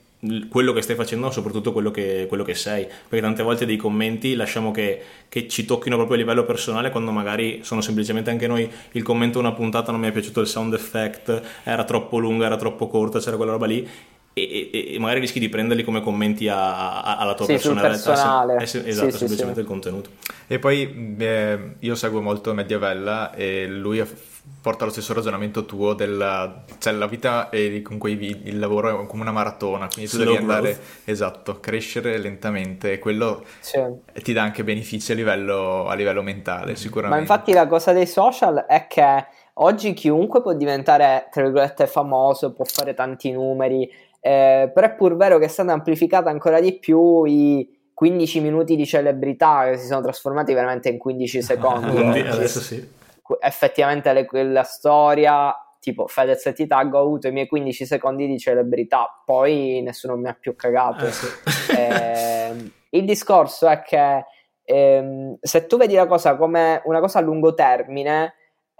quello che stai facendo, soprattutto quello che, quello che sei. Perché tante volte dei commenti lasciamo che, che, ci tocchino proprio a livello personale quando magari sono semplicemente anche noi. Il commento una puntata non mi è piaciuto il sound effect, era troppo lunga, era troppo corta, c'era quella roba lì e, e, e, magari rischi di prenderli come commenti a, a, alla tua sì, personalità. Se, esatto, sì, semplicemente sì, il contenuto. E poi eh, io seguo molto Mediavella e lui porta lo stesso ragionamento tuo della cioè la vita e comunque il lavoro è come una maratona, quindi tu Slow devi andare growth. esatto, crescere lentamente e quello ti dà anche benefici a livello, a livello mentale, sicuramente. Ma infatti la cosa dei social è che oggi chiunque può diventare, tra virgolette, famoso, può fare tanti numeri, eh, però è pur vero che è stata amplificata ancora di più i 15 minuti di celebrità che si sono trasformati veramente in 15 secondi. Adesso sì. Effettivamente le, quella storia, tipo Fedez e Titag, ho avuto i miei 15 secondi di celebrità, poi nessuno mi ha più cagato. Eh, sì. eh, il discorso è che ehm, se tu vedi la cosa come una cosa a lungo termine,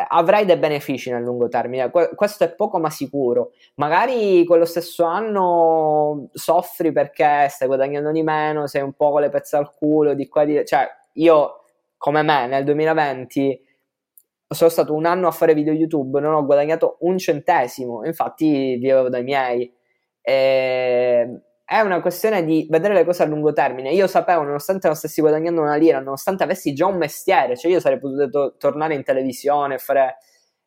avrai dei benefici nel lungo termine, questo è poco ma sicuro. Magari quello stesso anno soffri perché stai guadagnando di meno, sei un po' con le pezze al culo, di qua di cioè io come me nel 2020 sono stato un anno a fare video YouTube, non ho guadagnato un centesimo, infatti vivevo dai miei. E è una questione di vedere le cose a lungo termine. Io sapevo, nonostante non stessi guadagnando una lira, nonostante avessi già un mestiere, cioè io sarei potuto to- tornare in televisione e fare.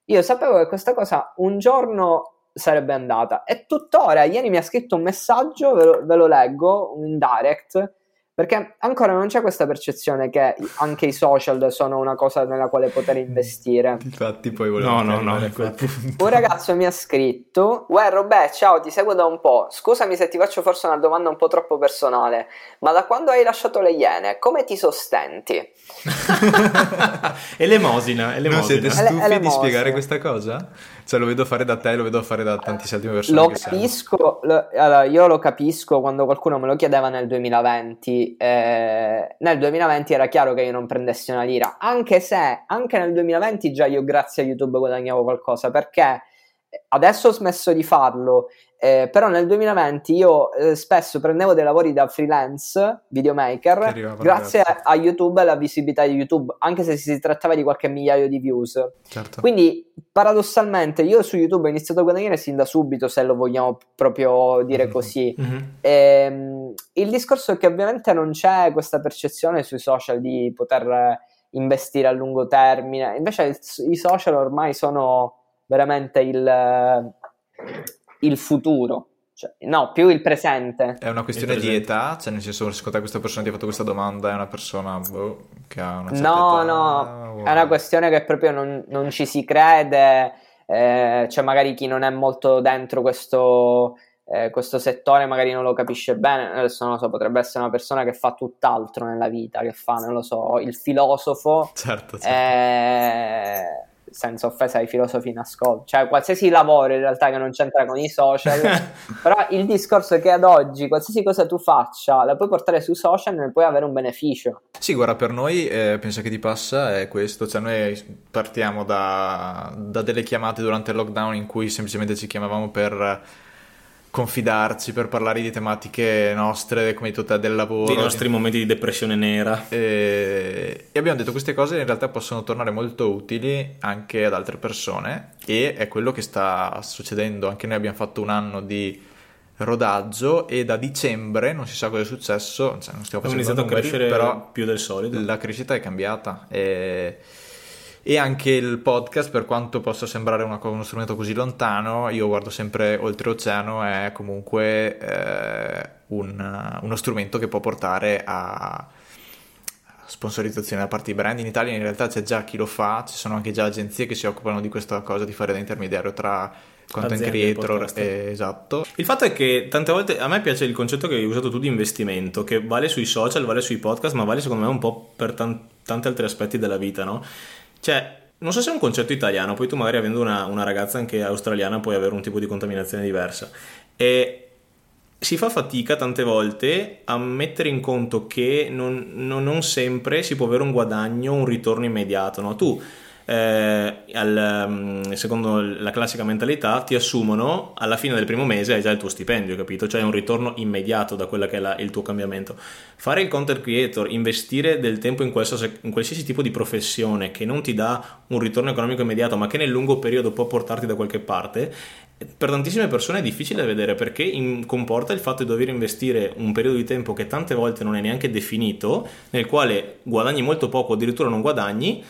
Io sapevo che questa cosa un giorno sarebbe andata. E tuttora, ieri mi ha scritto un messaggio, ve lo, ve lo leggo, un direct, Perché ancora non c'è questa percezione che anche i social sono una cosa nella quale poter investire. Infatti poi volevo No, no, no, quel punto. Un ragazzo mi ha scritto: Uè, Robè, ciao, ti seguo da un po'. Scusami se ti faccio forse una domanda un po' troppo personale, ma da quando hai lasciato le Iene, come ti sostenti? elemosina, elemosina. Non siete Ele- stufi di elemosina. spiegare questa cosa? Cioè lo vedo fare da te, lo vedo fare da tantissime altre persone Lo capisco, lo- allora, io lo capisco quando qualcuno me lo chiedeva nel 2020. Eh, nel 2020 era chiaro che io non prendessi una lira, anche se anche nel 2020 già io grazie a YouTube guadagnavo qualcosa, perché adesso ho smesso di farlo, eh, però nel 2020 io eh, spesso prendevo dei lavori da freelance, videomaker, grazie gratis. a YouTube e alla visibilità di YouTube, anche se si trattava di qualche migliaio di views. Certo. Quindi, paradossalmente, io su YouTube ho iniziato a guadagnare sin da subito, se lo vogliamo proprio dire Mhm. così. Mhm. Ehm, il discorso è che ovviamente non c'è questa percezione sui social di poter investire a lungo termine, invece i social ormai sono veramente il, il futuro, Cioè, no, più il presente. È una questione di età? Cioè, nel senso, secondo te questa persona ti ha fatto questa domanda è una persona boh, che ha una certa No, età? no, o- è una questione che proprio non, non ci si crede, eh, c'è magari chi non è molto dentro questo, eh, questo settore, magari non lo capisce bene, adesso non lo so, potrebbe essere una persona che fa tutt'altro nella vita, che fa, non lo so, il filosofo, Certo, certo. eh, senza offesa ai filosofi in ascolto, cioè qualsiasi lavoro in realtà che non c'entra con i social, però il discorso è che ad oggi qualsiasi cosa tu faccia la puoi portare sui social e ne puoi avere un beneficio. Sì, guarda, per noi eh, pensa che ti passa è questo, cioè noi partiamo da, da delle chiamate durante il lockdown in cui semplicemente ci chiamavamo per confidarci, per parlare di tematiche nostre, come hai detto te, del lavoro. I nostri momenti di depressione nera. E, e abbiamo detto queste cose in realtà possono tornare molto utili anche ad altre persone e è quello che sta succedendo. Anche noi abbiamo fatto un anno di rodaggio e da dicembre non si sa cosa è successo, cioè non stiamo Abbiamo facendo iniziato a crescere però più del solito. la crescita è cambiata e, e anche il podcast, per quanto possa sembrare una uno strumento così lontano, io guardo sempre oltreoceano, è comunque eh, un- uno strumento che può portare a sponsorizzazione da parte di brand. In Italia in realtà c'è già chi lo fa, ci sono anche già agenzie che si occupano di questa cosa, di fare da intermediario tra content Aziende e creator, eh, esatto. Il fatto è che tante volte a me piace il concetto che hai usato tu di investimento, che vale sui social, vale sui podcast, ma vale secondo me un po' per tan- tanti altri aspetti della vita, no? Cioè, non so se è un concetto italiano, poi tu magari avendo una, una ragazza anche australiana puoi avere un tipo di contaminazione diversa. E si fa fatica tante volte a mettere in conto che non, non- non sempre si può avere un guadagno, un ritorno immediato, no? Tu, eh, al, mm, secondo la classica mentalità, ti assumono alla fine del primo mese hai già il tuo stipendio, capito? Cioè un ritorno immediato da quello che è la- il tuo cambiamento. Fare il content creator, investire del tempo in, qualsiasi, in qualsiasi tipo di professione che non ti dà un ritorno economico immediato, ma che nel lungo periodo può portarti da qualche parte, per tantissime persone è difficile da vedere perché in- comporta il fatto di dover investire un periodo di tempo che tante volte non è neanche definito, nel quale guadagni molto poco, addirittura non guadagni,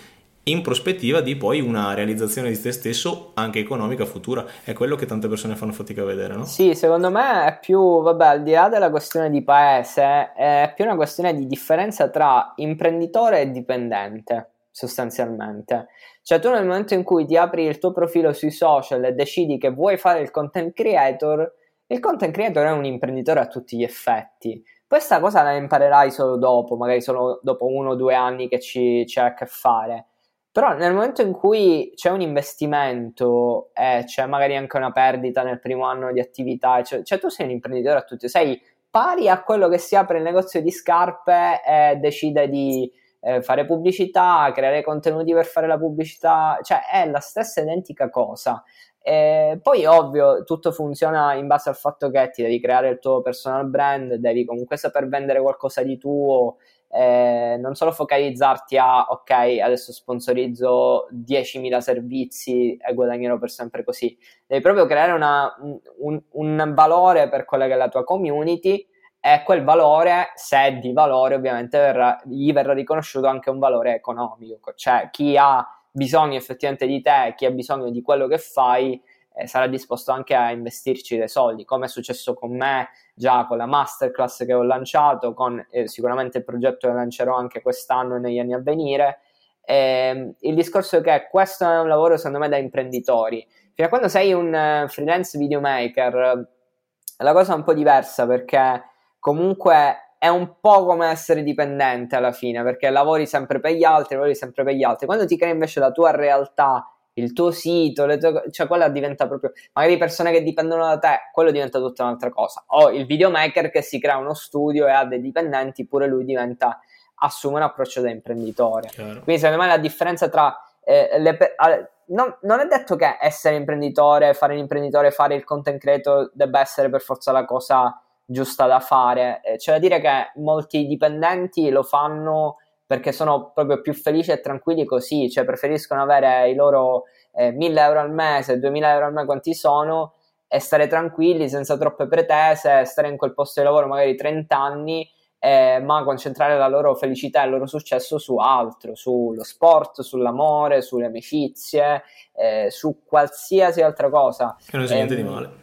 in prospettiva di poi una realizzazione di te stesso anche economica futura. È quello che tante persone fanno fatica a vedere, no? Sì, secondo me è più, vabbè, al di là della questione di paese, è più una questione di differenza tra imprenditore e dipendente, sostanzialmente. Cioè tu nel momento in cui ti apri il tuo profilo sui social e decidi che vuoi fare il content creator, il content creator è un imprenditore a tutti gli effetti. Questa cosa la imparerai solo dopo, magari solo dopo uno o due anni che ci c'è a che fare. Però nel momento in cui c'è un investimento e c'è magari anche una perdita nel primo anno di attività, cioè, cioè tu sei un imprenditore a tutti, sei pari a quello che si apre il negozio di scarpe e decide di eh, fare pubblicità, creare contenuti per fare la pubblicità, cioè è la stessa identica cosa. E poi ovvio tutto funziona in base al fatto che ti devi creare il tuo personal brand, devi comunque saper vendere qualcosa di tuo, eh, non solo focalizzarti a ok, adesso sponsorizzo 10.000 servizi e guadagnerò per sempre così. Devi proprio creare una, un, un valore per quella che è la tua community e quel valore, se è di valore, ovviamente verrà, gli verrà riconosciuto anche un valore economico. Cioè chi ha bisogno effettivamente di te, chi ha bisogno di quello che fai, eh, sarà disposto anche a investirci dei soldi, come è successo con me già con la masterclass che ho lanciato, con eh, sicuramente il progetto che lancerò anche quest'anno e negli anni a venire. Eh, il discorso è che questo è un lavoro secondo me da imprenditori. Fino a quando sei un uh, freelance videomaker, la cosa è un po' diversa perché comunque è un po' come essere dipendente alla fine, perché lavori sempre per gli altri, lavori sempre per gli altri. Quando ti crei invece la tua realtà il tuo sito, tue, cioè quella diventa proprio, magari persone che dipendono da te, quello diventa tutta un'altra cosa. O il videomaker che si crea uno studio e ha dei dipendenti, pure lui diventa, assume un approccio da imprenditore. Chiaro. Quindi secondo me la differenza tra... Eh, le, eh, non, non, è detto che essere imprenditore, fare l'imprenditore, fare il content creator debba essere per forza la cosa giusta da fare. Eh, c'è da dire che molti dipendenti lo fanno perché sono proprio più felici e tranquilli così, cioè preferiscono avere i loro eh, 1000 euro al mese, 2000 euro al mese quanti sono e stare tranquilli senza troppe pretese, stare in quel posto di lavoro magari 30 anni, eh, ma concentrare la loro felicità e il loro successo su altro, sullo sport, sull'amore, sulle amicizie, eh, su qualsiasi altra cosa. Che non c'è niente di ehm, male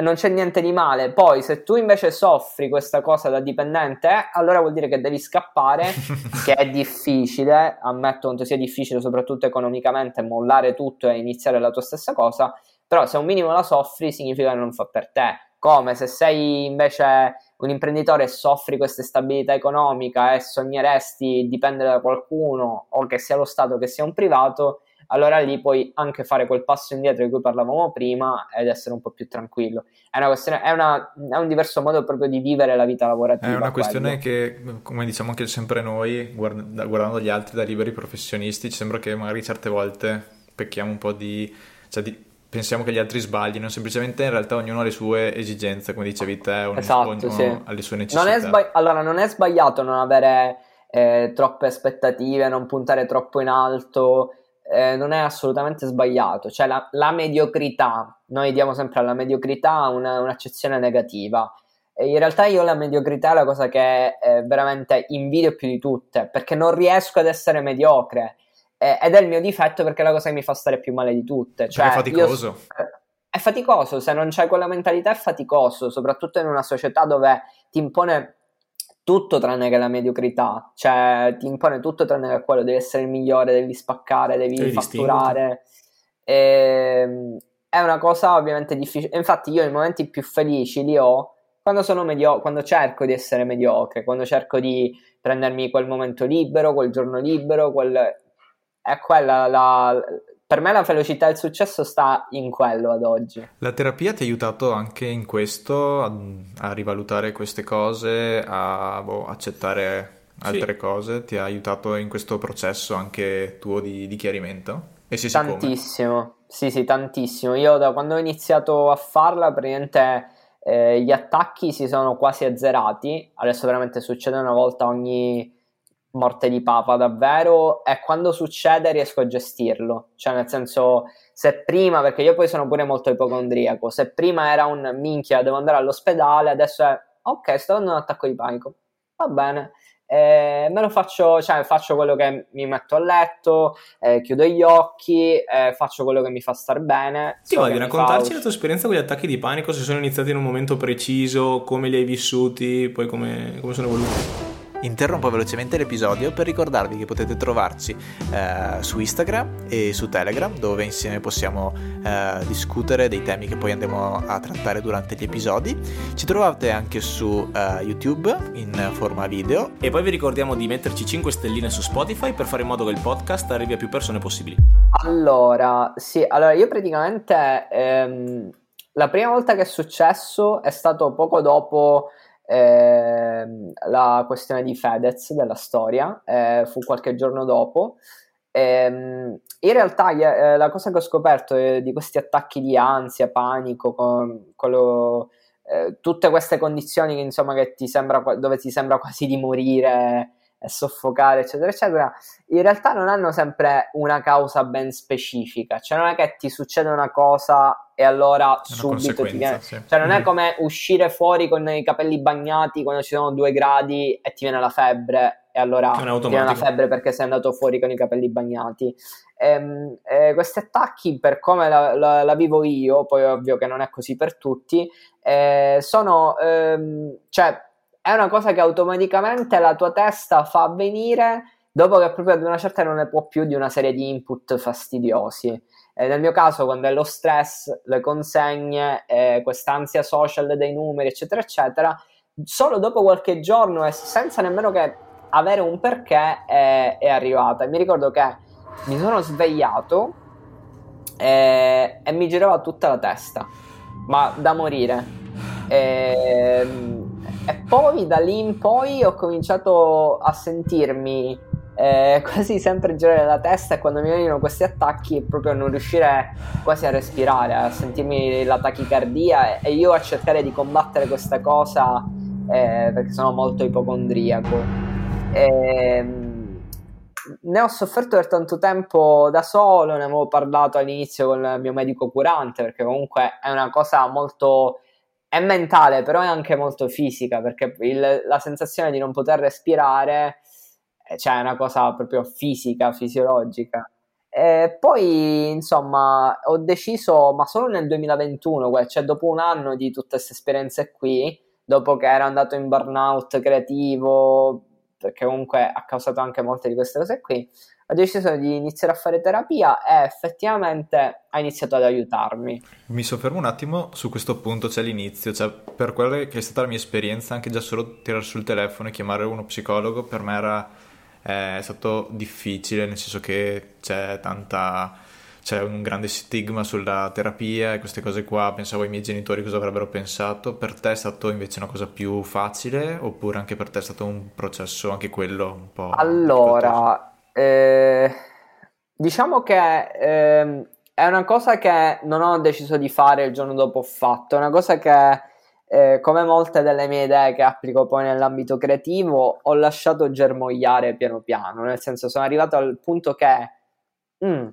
non c'è niente di male. Poi, se tu invece soffri questa cosa da dipendente, allora vuol dire che devi scappare, che è difficile. Ammetto quanto sia difficile, soprattutto economicamente, mollare tutto e iniziare la tua stessa cosa. Però, se un minimo la soffri, significa che non fa per te. Come se sei invece un imprenditore e soffri questa stabilità economica e sogneresti di dipendere da qualcuno, o che sia lo Stato che sia un privato, allora lì puoi anche fare quel passo indietro di cui parlavamo prima ed essere un po' più tranquillo. È, una questione, è, una, è un diverso modo proprio di vivere la vita lavorativa. È una questione quello. che, come diciamo anche sempre noi, guarda, guardando gli altri da liberi professionisti, ci sembra che magari certe volte pecchiamo un po' di... Cioè di pensiamo che gli altri sbaglino, semplicemente in realtà ognuno ha le sue esigenze, come dicevi te, ognuno, esatto, sì. ha le sue necessità. Non sbagli- allora, non è sbagliato non avere eh, troppe aspettative, non puntare troppo in alto, eh, non è assolutamente sbagliato, cioè la, la, mediocrità, noi diamo sempre alla mediocrità una, un'accezione negativa. E in realtà io la mediocrità è la cosa che eh, veramente invidio più di tutte, perché non riesco ad essere mediocre. Eh, ed è il mio difetto perché è la cosa che mi fa stare più male di tutte. Cioè, è faticoso. Io, è faticoso, se non c'hai quella mentalità è faticoso, soprattutto in una società dove ti impone tutto tranne che la mediocrità, cioè ti impone tutto tranne che quello, devi essere il migliore, devi spaccare, devi Sei fatturare. E, ehm, è una cosa ovviamente difficile. Infatti io i momenti più felici li ho quando sono medio- quando cerco di essere mediocre, quando cerco di prendermi quel momento libero, quel giorno libero, quel... è quella la, per me la velocità e il successo sta in quello ad oggi. La terapia ti ha aiutato anche in questo, a, a rivalutare queste cose, a boh, accettare altre sì. cose? Ti ha aiutato in questo processo anche tuo di, di chiarimento? E se tantissimo, come? sì sì, tantissimo. Io da quando ho iniziato a farla, praticamente eh, gli attacchi si sono quasi azzerati, adesso veramente succede una volta ogni morte di papa davvero e quando succede riesco a gestirlo cioè nel senso se prima perché io poi sono pure molto ipocondriaco se prima era un minchia devo andare all'ospedale adesso è ok sto dando un attacco di panico va bene eh, me lo faccio, cioè faccio quello che mi metto a letto, eh, chiudo gli occhi, eh, faccio quello che mi fa star bene. Sì, so di raccontarci fa... la tua esperienza con gli attacchi di panico, se sono iniziati in un momento preciso, come li hai vissuti, poi come, come sono evoluti. Interrompo velocemente l'episodio per ricordarvi che potete trovarci eh, su Instagram e su Telegram dove insieme possiamo eh, discutere dei temi che poi andremo a trattare durante gli episodi. Ci trovate anche su eh, YouTube in forma video. E poi vi ricordiamo di metterci 5 stelline su Spotify per fare in modo che il podcast arrivi a più persone possibili. Allora, sì, allora io praticamente ehm, la prima volta che è successo è stato poco dopo eh, la questione di Fedez della storia, eh, fu qualche giorno dopo. Ehm, in realtà eh, la cosa che ho scoperto di questi attacchi di ansia, panico, con, quello, eh, tutte queste condizioni che, insomma, che ti sembra, dove ti sembra quasi di morire soffocare, eccetera, eccetera, in realtà non hanno sempre una causa ben specifica. Cioè, non è che ti succede una cosa e allora subito ti viene. Sì. Cioè, non è come uscire fuori con i capelli bagnati quando ci sono due gradi e ti viene la febbre e allora viene una febbre perché sei andato fuori con i capelli bagnati. E, ehm, eh, questi attacchi, per come la, la, la, vivo io, poi ovvio che non è così per tutti, eh, sono, ehm, cioè, è una cosa che automaticamente la tua testa fa avvenire dopo che proprio ad una certa non ne può più di una serie di input fastidiosi. Eh, nel mio caso, quando è lo stress, le consegne, eh, quest'ansia social dei numeri, eccetera, eccetera, solo dopo qualche giorno e senza nemmeno che avere un perché è, è arrivata. E mi ricordo che mi sono svegliato e, e mi girava tutta la testa, ma da morire. E, e poi da lì in poi ho cominciato a sentirmi eh, quasi sempre girare la testa e quando mi venivano questi attacchi proprio a non riuscire quasi a respirare, a sentirmi la tachicardia e, io a cercare di combattere questa cosa eh, perché sono molto ipocondriaco. E, ehm, ne ho sofferto per tanto tempo da solo, ne avevo parlato all'inizio con il mio medico curante, perché comunque è una cosa molto... è mentale, però è anche molto fisica, perché il, la sensazione di non poter respirare, eh, cioè è una cosa proprio fisica, fisiologica. E poi, insomma, ho deciso, ma solo nel 2021, cioè dopo un anno di tutte queste esperienze qui, dopo che ero andato in burnout creativo, perché comunque ha causato anche molte di queste cose qui, ho deciso di iniziare a fare terapia e effettivamente ha iniziato ad aiutarmi. Mi soffermo un attimo su questo punto, cioè l'inizio, cioè per quella che è stata la mia esperienza, anche già solo tirare sul telefono e chiamare uno psicologo per me era, eh, è stato difficile, nel senso che c'è tanta c'è un grande stigma sulla terapia e queste cose qua, pensavo ai miei genitori cosa avrebbero pensato, per te è stato invece una cosa più facile oppure anche per te è stato un processo anche quello un po'... Allora, eh, diciamo che eh, è una cosa che non ho deciso di fare il giorno dopo ho fatto, è una cosa che eh, come molte delle mie idee che applico poi nell'ambito creativo ho lasciato germogliare piano piano, nel senso sono arrivato al punto che... Mm,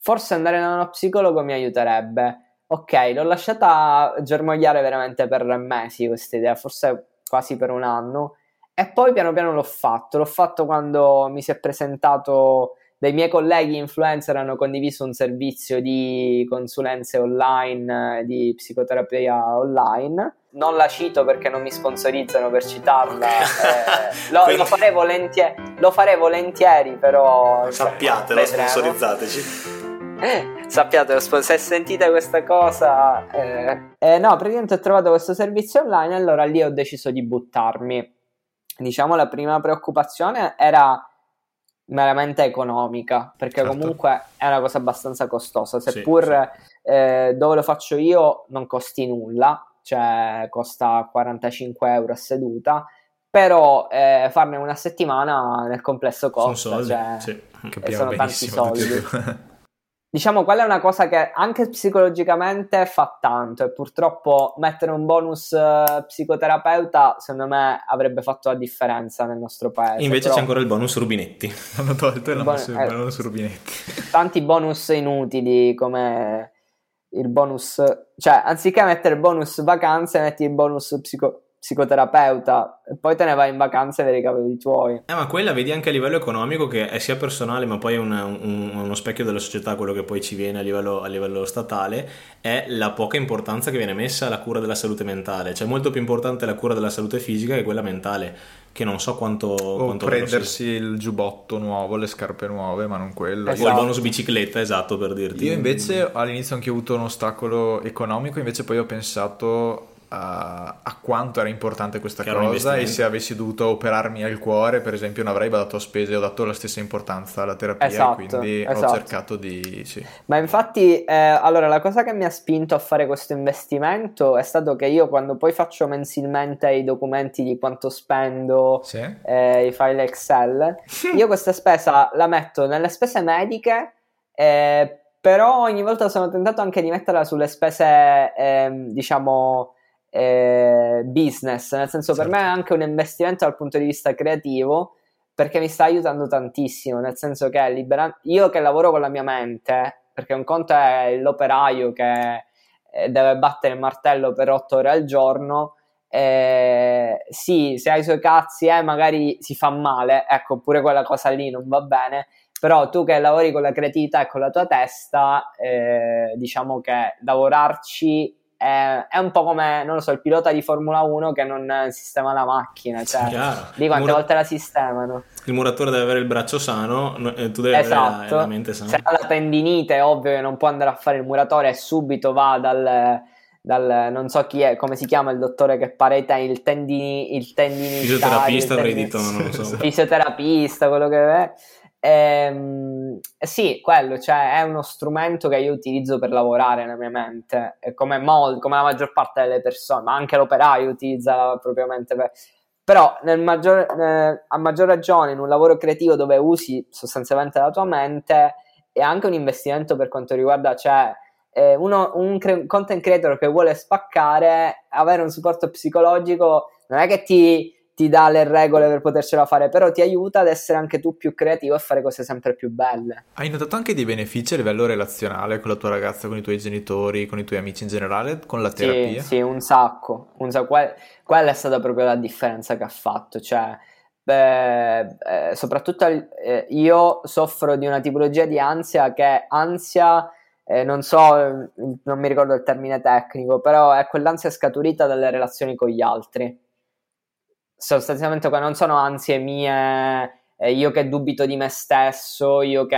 forse andare da uno psicologo mi aiuterebbe. Ok, l'ho lasciata germogliare veramente per mesi questa idea, forse quasi per un anno. E poi piano piano l'ho fatto. L'ho fatto quando mi si è presentato dei miei colleghi influencer hanno condiviso un servizio di consulenze online, di psicoterapia online. Non la cito perché non mi sponsorizzano per citarla. Eh, lo, Quindi... lo, farei volentieri, lo, farei volentieri, però. Sappiate, lo sponsorizzateci. Sappiate, se sentite questa cosa, eh, eh, no, praticamente ho trovato questo servizio online, allora lì ho deciso di buttarmi. Diciamo, la prima preoccupazione era meramente economica, perché certo. comunque è una cosa abbastanza costosa, seppur sì, sì. Eh, dove lo faccio io non costi nulla, cioè costa 45 euro a seduta, però eh, farne una settimana nel complesso costa, sono soldi, cioè, sì, sono tanti soldi. Diciamo, quella è una cosa che anche psicologicamente fa tanto e purtroppo mettere un bonus uh, psicoterapeuta secondo me avrebbe fatto la differenza nel nostro paese. Invece Però... c'è ancora il bonus rubinetti. Hanno tolto il, bon- il bonus rubinetti. Tanti bonus inutili come il bonus... Cioè, anziché mettere il bonus vacanze, metti il bonus psico psicoterapeuta e poi te ne vai in vacanza e vedi i cavoli tuoi. Eh, ma quella vedi anche a livello economico che è sia personale ma poi è un, un, uno specchio della società, quello che poi ci viene a livello, a livello, statale, è la poca importanza che viene messa alla cura della salute mentale. Cioè molto più importante la cura della salute fisica che quella mentale, che non so quanto... O quanto prendersi il giubbotto nuovo, le scarpe nuove, ma non quello. Esatto. O il bonus bicicletta, esatto, per dirti. Io invece all'inizio anche ho avuto un ostacolo economico, invece poi ho pensato a, a quanto era importante questa che cosa e se avessi dovuto operarmi al cuore, per esempio, non avrei dato spese, ho dato la stessa importanza alla terapia, esatto, quindi esatto. ho cercato di... Sì. Ma infatti, eh, allora, la cosa che mi ha spinto a fare questo investimento è stato che io quando poi faccio mensilmente i documenti di quanto spendo, sì. eh, i file Excel, io questa spesa la metto nelle spese mediche, eh, però ogni volta sono tentato anche di metterla sulle spese, ehm, diciamo eh, business, nel senso certo. per me è anche un investimento dal punto di vista creativo perché mi sta aiutando tantissimo, nel senso che libera- io che lavoro con la mia mente, perché un conto è l'operaio che eh, deve battere il martello per otto ore al giorno, eh, sì, se hai i suoi cazzi, eh, magari si fa male, ecco, pure quella cosa lì non va bene, però tu che lavori con la creatività e con la tua testa, eh, diciamo che lavorarci è, è, un po' come, non lo so, il pilota di Formula 1 che non sistema la macchina, cioè, di quante mura... volte la sistemano. Il muratore deve avere il braccio sano, eh, tu devi esatto. avere la, esatto. la mente sana. Se ha la tendinite, è ovvio che non può andare a fare il muratore e subito va dal dal, non so chi è, come si chiama il dottore che pare te, il tendini, il tendini fisioterapista avrei detto, non lo so. Fisioterapista, quello che è. Ehm, sì, quello, cioè è uno strumento che io utilizzo per lavorare nella mia mente, come, mol, come la maggior parte delle persone, ma anche l'operaio utilizza propriamente per... Però maggior, eh, a maggior ragione in un lavoro creativo dove usi sostanzialmente la tua mente è anche un investimento per quanto riguarda, cioè eh, uno, un cre- content creator che vuole spaccare, avere un supporto psicologico non è che ti, ti, dà le regole per potercela fare, però ti aiuta ad essere anche tu più creativo e fare cose sempre più belle. Hai notato anche dei benefici a livello relazionale con la tua ragazza, con i tuoi genitori, con i tuoi amici in generale, con la terapia? Sì, sì un sacco. Un sacco. Que- quella è stata proprio la differenza che ha fatto, cioè... Beh, eh, soprattutto eh, io soffro di una tipologia di ansia che è ansia eh, non so, non mi ricordo il termine tecnico, però è quell'ansia scaturita dalle relazioni con gli altri. Sostanzialmente non sono ansie mie, eh, io che dubito di me stesso, io che...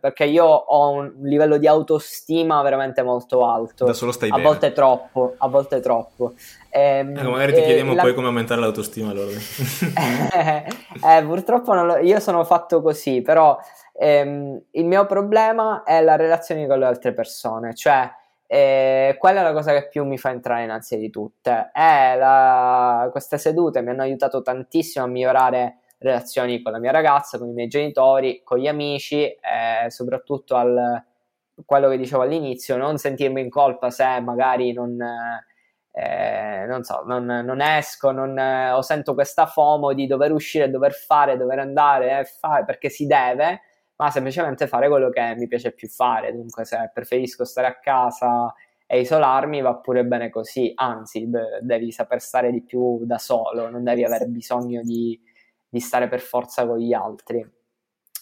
perché io ho un livello di autostima veramente molto alto. Da solo stai a bene. volte troppo, a volte troppo. Ehm, ecco, magari ti chiediamo la... poi come aumentare l'autostima allora. eh, purtroppo lo... io sono fatto così, però ehm, il mio problema è la relazione con le altre persone, cioè eh, quella è la cosa che più mi fa entrare in ansia di tutte. La... Queste sedute mi hanno aiutato tantissimo a migliorare relazioni con la mia ragazza, con i miei genitori, con gli amici e soprattutto al quello che dicevo all'inizio, non sentirmi in colpa se magari non, eh, non so, non, non esco, non, eh, o sento questa FOMO di dover uscire, dover fare, dover andare, eh, fare perché si deve, ma semplicemente fare quello che mi piace più fare. Dunque, se preferisco stare a casa e isolarmi, va pure bene così. Anzi, b- devi saper stare di più da solo, non devi avere bisogno di, di stare per forza con gli altri.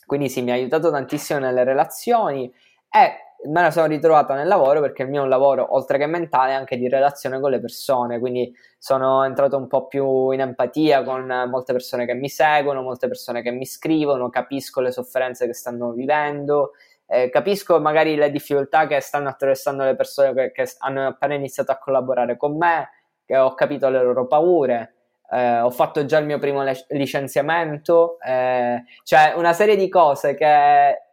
Quindi sì, mi ha aiutato tantissimo nelle relazioni e me la sono ritrovata nel lavoro perché il mio è un lavoro, oltre che mentale, anche di relazione con le persone, quindi sono entrato un po' più in empatia con molte persone che mi seguono, molte persone che mi scrivono, capisco le sofferenze che stanno vivendo, eh, capisco magari le difficoltà che stanno attraversando le persone che, che, hanno appena iniziato a collaborare con me, ho capito le loro paure. Eh, ho fatto già il mio primo le- licenziamento, eh, cioè una serie di cose che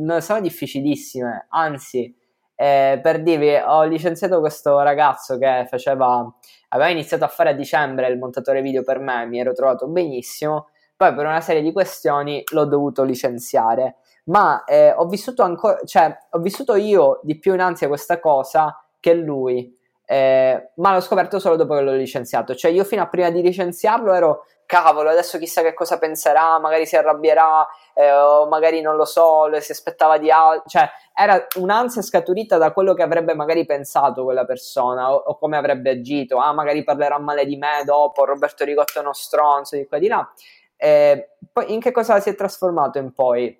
non sono difficilissime, anzi, eh, per dirvi, ho licenziato questo ragazzo che faceva, aveva iniziato a fare a dicembre il montatore video per me, mi ero trovato benissimo, poi per una serie di questioni l'ho dovuto licenziare, ma eh, ho vissuto ancora, cioè, ho vissuto io di più in ansia questa cosa che lui. Eh, ma l'ho scoperto solo dopo che l'ho licenziato. Cioè, io fino a prima di licenziarlo ero cavolo, adesso chissà che cosa penserà, magari si arrabbierà, eh, o magari non lo so, si aspettava di altro. Cioè, era un'ansia scaturita da quello che avrebbe magari pensato quella persona, o, o, come avrebbe agito. Ah, magari parlerà male di me dopo, Roberto Rigotto è uno stronzo, di qua di là. Eh, poi in che cosa si è trasformato in poi?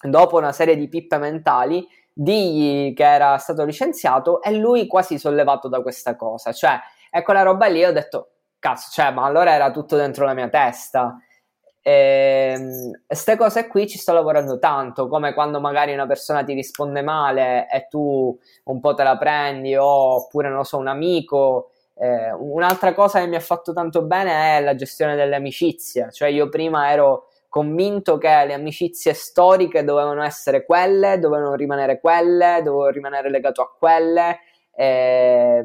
Dopo una serie di pippe mentali, digli che era stato licenziato e lui quasi sollevato da questa cosa. Cioè, ecco la roba lì, ho detto, cazzo, cioè, ma allora era tutto dentro la mia testa. Ehm, queste cose qui ci sto lavorando tanto, come quando magari una persona ti risponde male e tu un po' te la prendi, oppure non lo so, un amico. Eh, un'altra cosa che mi ha fatto tanto bene è la gestione delle amicizie, cioè io prima ero convinto che le amicizie storiche dovevano essere quelle, dovevano rimanere quelle, dovevo rimanere legato a quelle. Eh,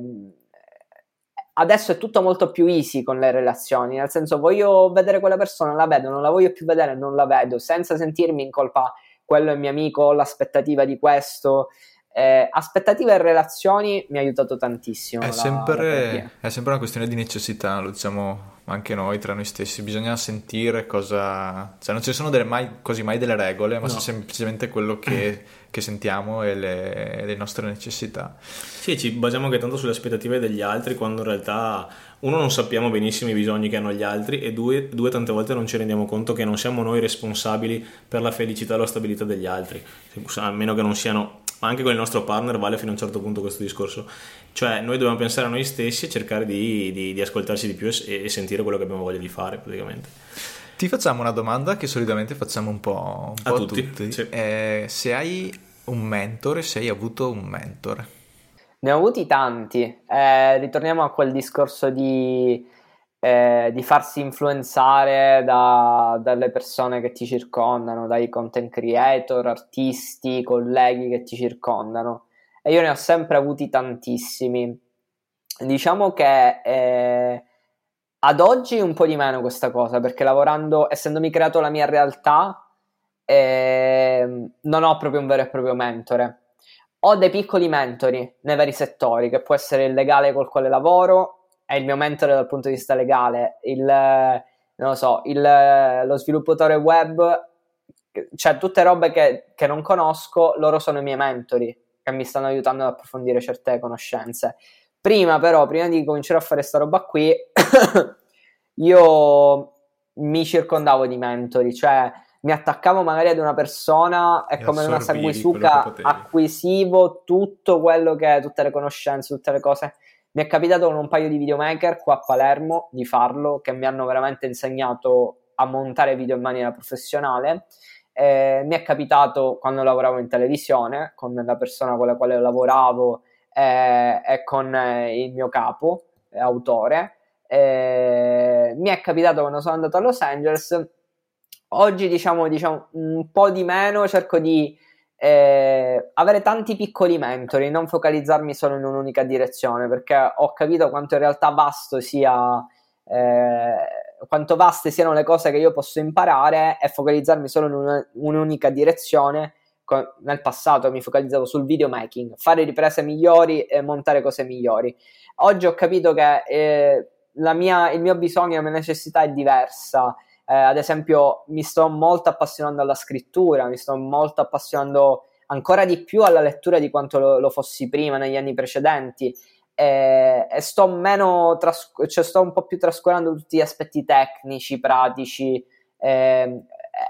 adesso è tutto molto più easy con le relazioni, nel senso voglio vedere quella persona, la vedo, non la voglio più vedere, non la vedo, senza sentirmi in colpa, quello è mio amico, ho l'aspettativa di questo. Eh, aspettative e relazioni mi ha aiutato tantissimo. È, la, sempre, la è sempre una questione di necessità, lo diciamo ma anche noi tra noi stessi, bisogna sentire cosa... cioè non ci sono mai, quasi mai delle regole, ma no. semplicemente quello che, che sentiamo e le, le, nostre necessità. Sì, ci basiamo anche tanto sulle aspettative degli altri, quando in realtà uno non sappiamo benissimo i bisogni che hanno gli altri e due, due tante volte non ci rendiamo conto che non siamo noi responsabili per la felicità e la stabilità degli altri, a meno che non siano ma anche con il nostro partner vale fino a un certo punto questo discorso. Cioè, noi dobbiamo pensare a noi stessi e cercare di, di, di ascoltarci di più e, e, sentire quello che abbiamo voglia di fare, praticamente. Ti facciamo una domanda che solitamente facciamo un po', un a, po tutti. tutti. Sì. Eh, se hai un mentore, se hai avuto un mentore. Ne ho avuti tanti. Eh, ritorniamo a quel discorso di eh, di farsi influenzare da, dalle persone che ti circondano, dai content creator, artisti, colleghi che ti circondano. E io ne ho sempre avuti tantissimi. Diciamo che eh, ad oggi un po' di meno questa cosa, perché lavorando, essendomi creato la mia realtà, eh, non ho proprio un vero e proprio mentore. Ho dei piccoli mentori nei vari settori, che può essere il legale col quale lavoro, è il mio mentore dal punto di vista legale, il, non so, il, lo sviluppatore web, cioè tutte robe che, che non conosco, loro sono i miei mentori che mi stanno aiutando ad approfondire certe conoscenze. Prima però, prima di cominciare a fare sta roba qui, io mi circondavo di mentori, cioè mi attaccavo magari ad una persona e, e come una sanguisuga acquisivo tutto quello che, tutte le conoscenze, tutte le cose mi è capitato con un paio di videomaker qua a Palermo di farlo, che mi hanno veramente insegnato a montare video in maniera professionale. Eh, mi è capitato quando lavoravo in televisione con la persona con la quale lavoravo eh, e con eh, il mio capo, eh, autore. mi è capitato quando sono andato a Los Angeles. Oggi, diciamo, diciamo un po' di meno, cerco di eh, avere tanti piccoli mentori, non focalizzarmi solo in un'unica direzione, perché ho capito quanto in realtà vasto sia, eh, quanto vaste siano le cose che io posso imparare e focalizzarmi solo in una, un'unica direzione. Nel passato mi focalizzavo sul videomaking, fare riprese migliori e montare cose migliori. Oggi ho capito che eh, mia, il mio bisogno, la mia necessità è diversa eh, ad esempio, mi sto molto appassionando alla scrittura, mi sto molto appassionando ancora di più alla lettura di quanto lo, lo fossi prima, negli anni precedenti. E, e sto meno, tras- cioè sto un po' più trascurando tutti gli aspetti tecnici, pratici. Eh,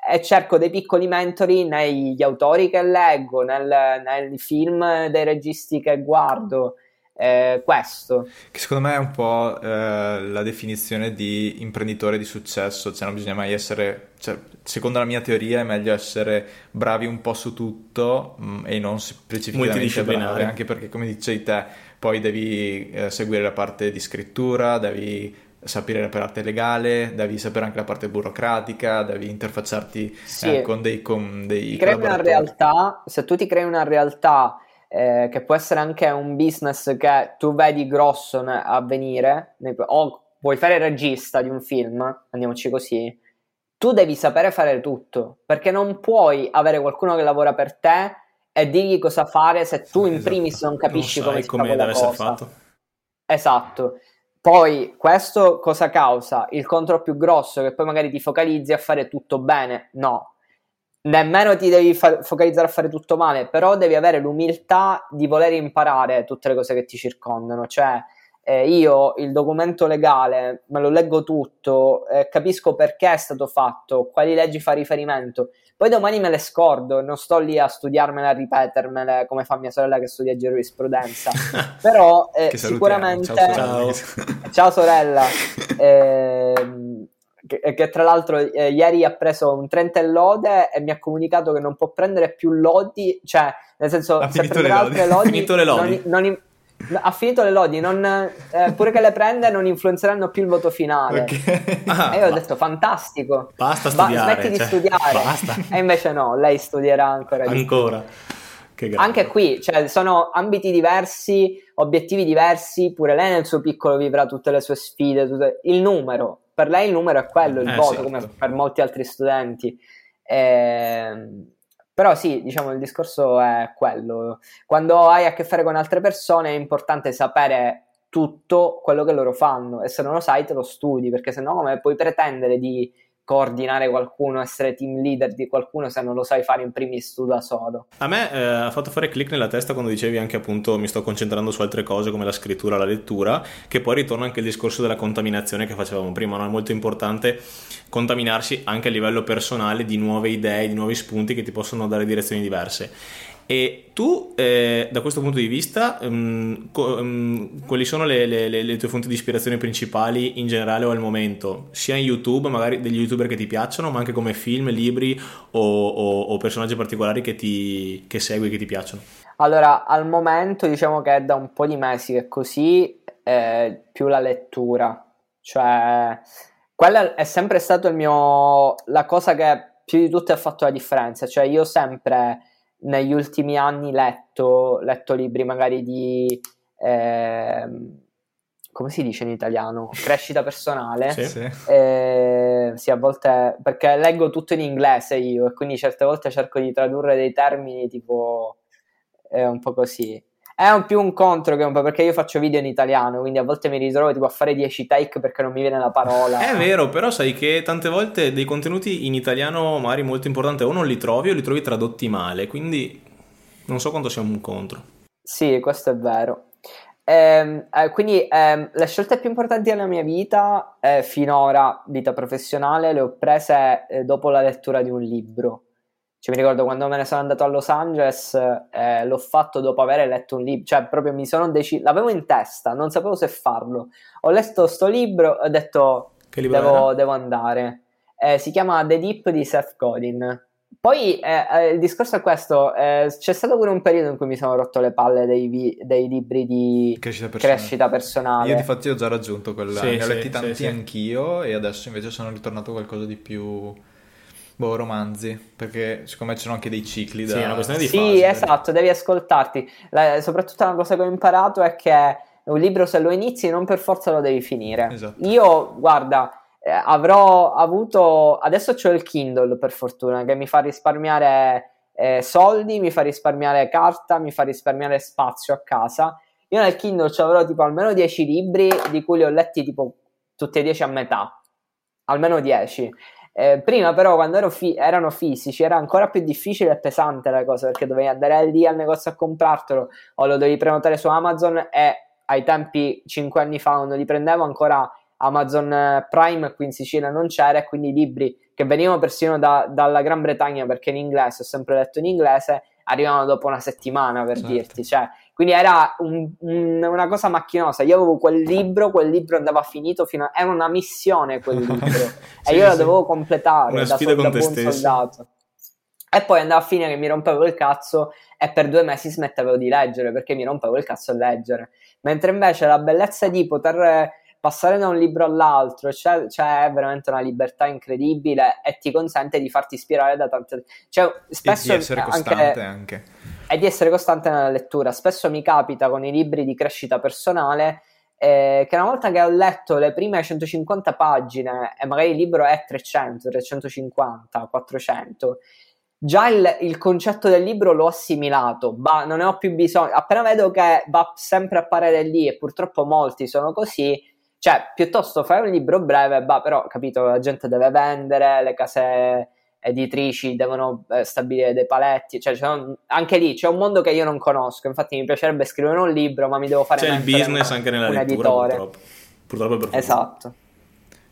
e cerco dei piccoli mentori negli autori che leggo, nel, nei film dei registi che guardo, eh, questo. Che secondo me è un po' eh, la definizione di imprenditore di successo, cioè non bisogna mai essere, cioè, secondo la mia teoria è meglio essere bravi un po' su tutto mh, mm, e non specificamente bravi, anche perché come dicevi te, poi devi eh, seguire la parte di scrittura, devi sapere la parte legale, devi sapere anche la parte burocratica, devi interfacciarti sì. eh, con dei, con dei crei una realtà, se tu ti crei una realtà eh, che può essere anche un business che tu vedi grosso avvenire, o vuoi fare il regista di un film, andiamoci così, tu devi sapere fare tutto, perché non puoi avere qualcuno che lavora per te e dirgli cosa fare se tu in esatto. primis non capisci non come come deve essere fatto. Esatto. Poi questo cosa causa? Il contro più grosso che poi magari ti focalizzi a fare tutto bene? No, nemmeno ti devi fa- focalizzare a fare tutto male, però devi avere l'umiltà di voler imparare tutte le cose che ti circondano. Cioè, eh, io il documento legale me lo leggo tutto, eh, capisco perché è stato fatto, quali leggi fa riferimento. Poi domani me le scordo, non sto lì a studiarmele, a ripetermele come fa mia sorella che studia giurisprudenza. Però eh, sicuramente... Ciao, Ciao sorella. Che, che, tra l'altro eh, ieri ha preso un 30 lode e mi ha comunicato che non può prendere più lodi, cioè nel senso ha se prenderà altre lodi, finito le lodi. Non, non, ha finito le lodi, non, eh, pure che le prende non influenzeranno più il voto finale. Okay. Ah, e io ho detto fantastico, basta studiare, ba- smetti cioè, di studiare. Basta. E invece no, lei studierà ancora. Ancora. Anche qui, cioè, sono ambiti diversi, obiettivi diversi, pure lei nel suo piccolo vivrà tutte le sue sfide, tutte... il numero, per lei il numero è quello, il eh, voto, certo. come per molti altri studenti. Eh, però sì, diciamo, il discorso è quello. Quando hai a che fare con altre persone è importante sapere tutto quello che loro fanno e se non lo sai te lo studi perché se no come puoi pretendere di coordinare qualcuno, essere team leader di qualcuno se non lo sai fare in primis tu da solo. A me eh, ha fatto fare click nella testa quando dicevi anche appunto mi sto concentrando su altre cose come la scrittura, la lettura, che poi ritorna anche il discorso della contaminazione che facevamo prima, no? è molto importante contaminarsi anche a livello personale di nuove idee, di nuovi spunti che ti possono dare direzioni diverse. E tu, eh, da questo punto di vista, um, co- um, quali sono le, le, le, tue fonti di ispirazione principali in generale o al momento? Sia in YouTube, magari degli youtuber che ti piacciono, ma anche come film, libri o, o, o personaggi particolari che, ti, che segui, che ti piacciono? Allora, al momento diciamo che è da un po' di mesi che è così, eh, più la lettura. Cioè, quella è sempre stata la cosa che più di tutte ha fatto la differenza. Cioè, io sempre negli ultimi anni letto, letto libri magari di... Eh, come si dice in italiano? Crescita personale. sì, sì. Eh, sì, a volte perché leggo tutto in inglese io e quindi certe volte cerco di tradurre dei termini tipo è un po' così. È un più un contro che un po' perché io faccio video in italiano, quindi a volte mi ritrovo tipo a fare 10 take perché non mi viene la parola. È vero, però sai che tante volte dei contenuti in italiano magari molto importanti o non li trovi o li trovi tradotti male, quindi non so quanto sia un contro. Sì, questo è vero. Eh, eh, quindi eh, le scelte più importanti della mia vita, eh, finora, vita professionale, le ho prese eh, dopo la lettura di un libro. Cioè, mi ricordo quando me ne sono andato a Los Angeles, eh, l'ho fatto dopo aver letto un libro, cioè proprio mi sono deciso, l'avevo in testa, non sapevo se farlo. Ho letto sto libro e ho detto devo, devo, andare. Eh, si chiama The Deep di Seth Godin. Poi eh, eh, il discorso è questo, eh, c'è stato pure un periodo in cui mi sono rotto le palle dei, vi- dei libri di crescita personale. crescita personale. Io difatti ho già raggiunto quella, sì, ne ho letti sì, tanti sì, anch'io e adesso invece sono ritornato a qualcosa di più boh, romanzi, perché secondo me ci sono anche dei cicli da... Sì, è una questione di Sì, fase, esatto, devi ascoltarti. La, soprattutto una cosa che ho imparato è che un libro se lo inizi non per forza lo devi finire. Esatto. Io, guarda, eh, avrò avuto... Adesso ho il Kindle, per fortuna, che mi fa risparmiare eh, soldi, mi fa risparmiare carta, mi fa risparmiare spazio a casa. Io nel Kindle ci avrò tipo almeno 10 libri, di cui li ho letti tipo tutti e 10 a metà. Almeno 10. Eh, prima però quando fi- erano fisici era ancora più difficile e pesante la cosa perché dovevi andare lì al negozio a comprartelo o lo dovevi prenotare su Amazon e ai tempi 5 anni fa quando li prendevo ancora Amazon eh, Prime qui in Sicilia non c'era e quindi i libri che venivano persino da, dalla Gran Bretagna perché in inglese, ho sempre letto in inglese, arrivavano dopo una settimana per certo. dirti, cioè quindi era un, un, una cosa macchinosa. Io avevo quel libro, quel libro andava finito fino a... Era una missione quel libro. sì, e io sì. la dovevo completare una da, sfida da buon stesso. soldato. E poi andava a finire che mi rompevo il cazzo e per due mesi smettevo di leggere perché mi rompevo il cazzo a leggere. Mentre invece la bellezza di poter passare da un libro all'altro, c'è, c'è, veramente una libertà incredibile e ti consente di farti ispirare da tante... Cioè, spesso e di essere costante anche, anche. E di essere costante nella lettura. Spesso mi capita con i libri di crescita personale eh, che una volta che ho letto le prime 150 pagine e magari il libro è 300, 350, 400, già il, il, concetto del libro l'ho assimilato, bah, non ne ho più bisogno. Appena vedo che va sempre a apparire lì, e purtroppo molti sono così, cioè, piuttosto fai un libro breve, bah, però, capito, la gente deve vendere, le case editrici devono eh, stabilire dei paletti, cioè anche lì c'è un mondo che io non conosco, infatti mi piacerebbe scrivere un libro, ma mi devo fare C'è il business anche nella un lettura, editore. purtroppo. Purtroppo per Esatto.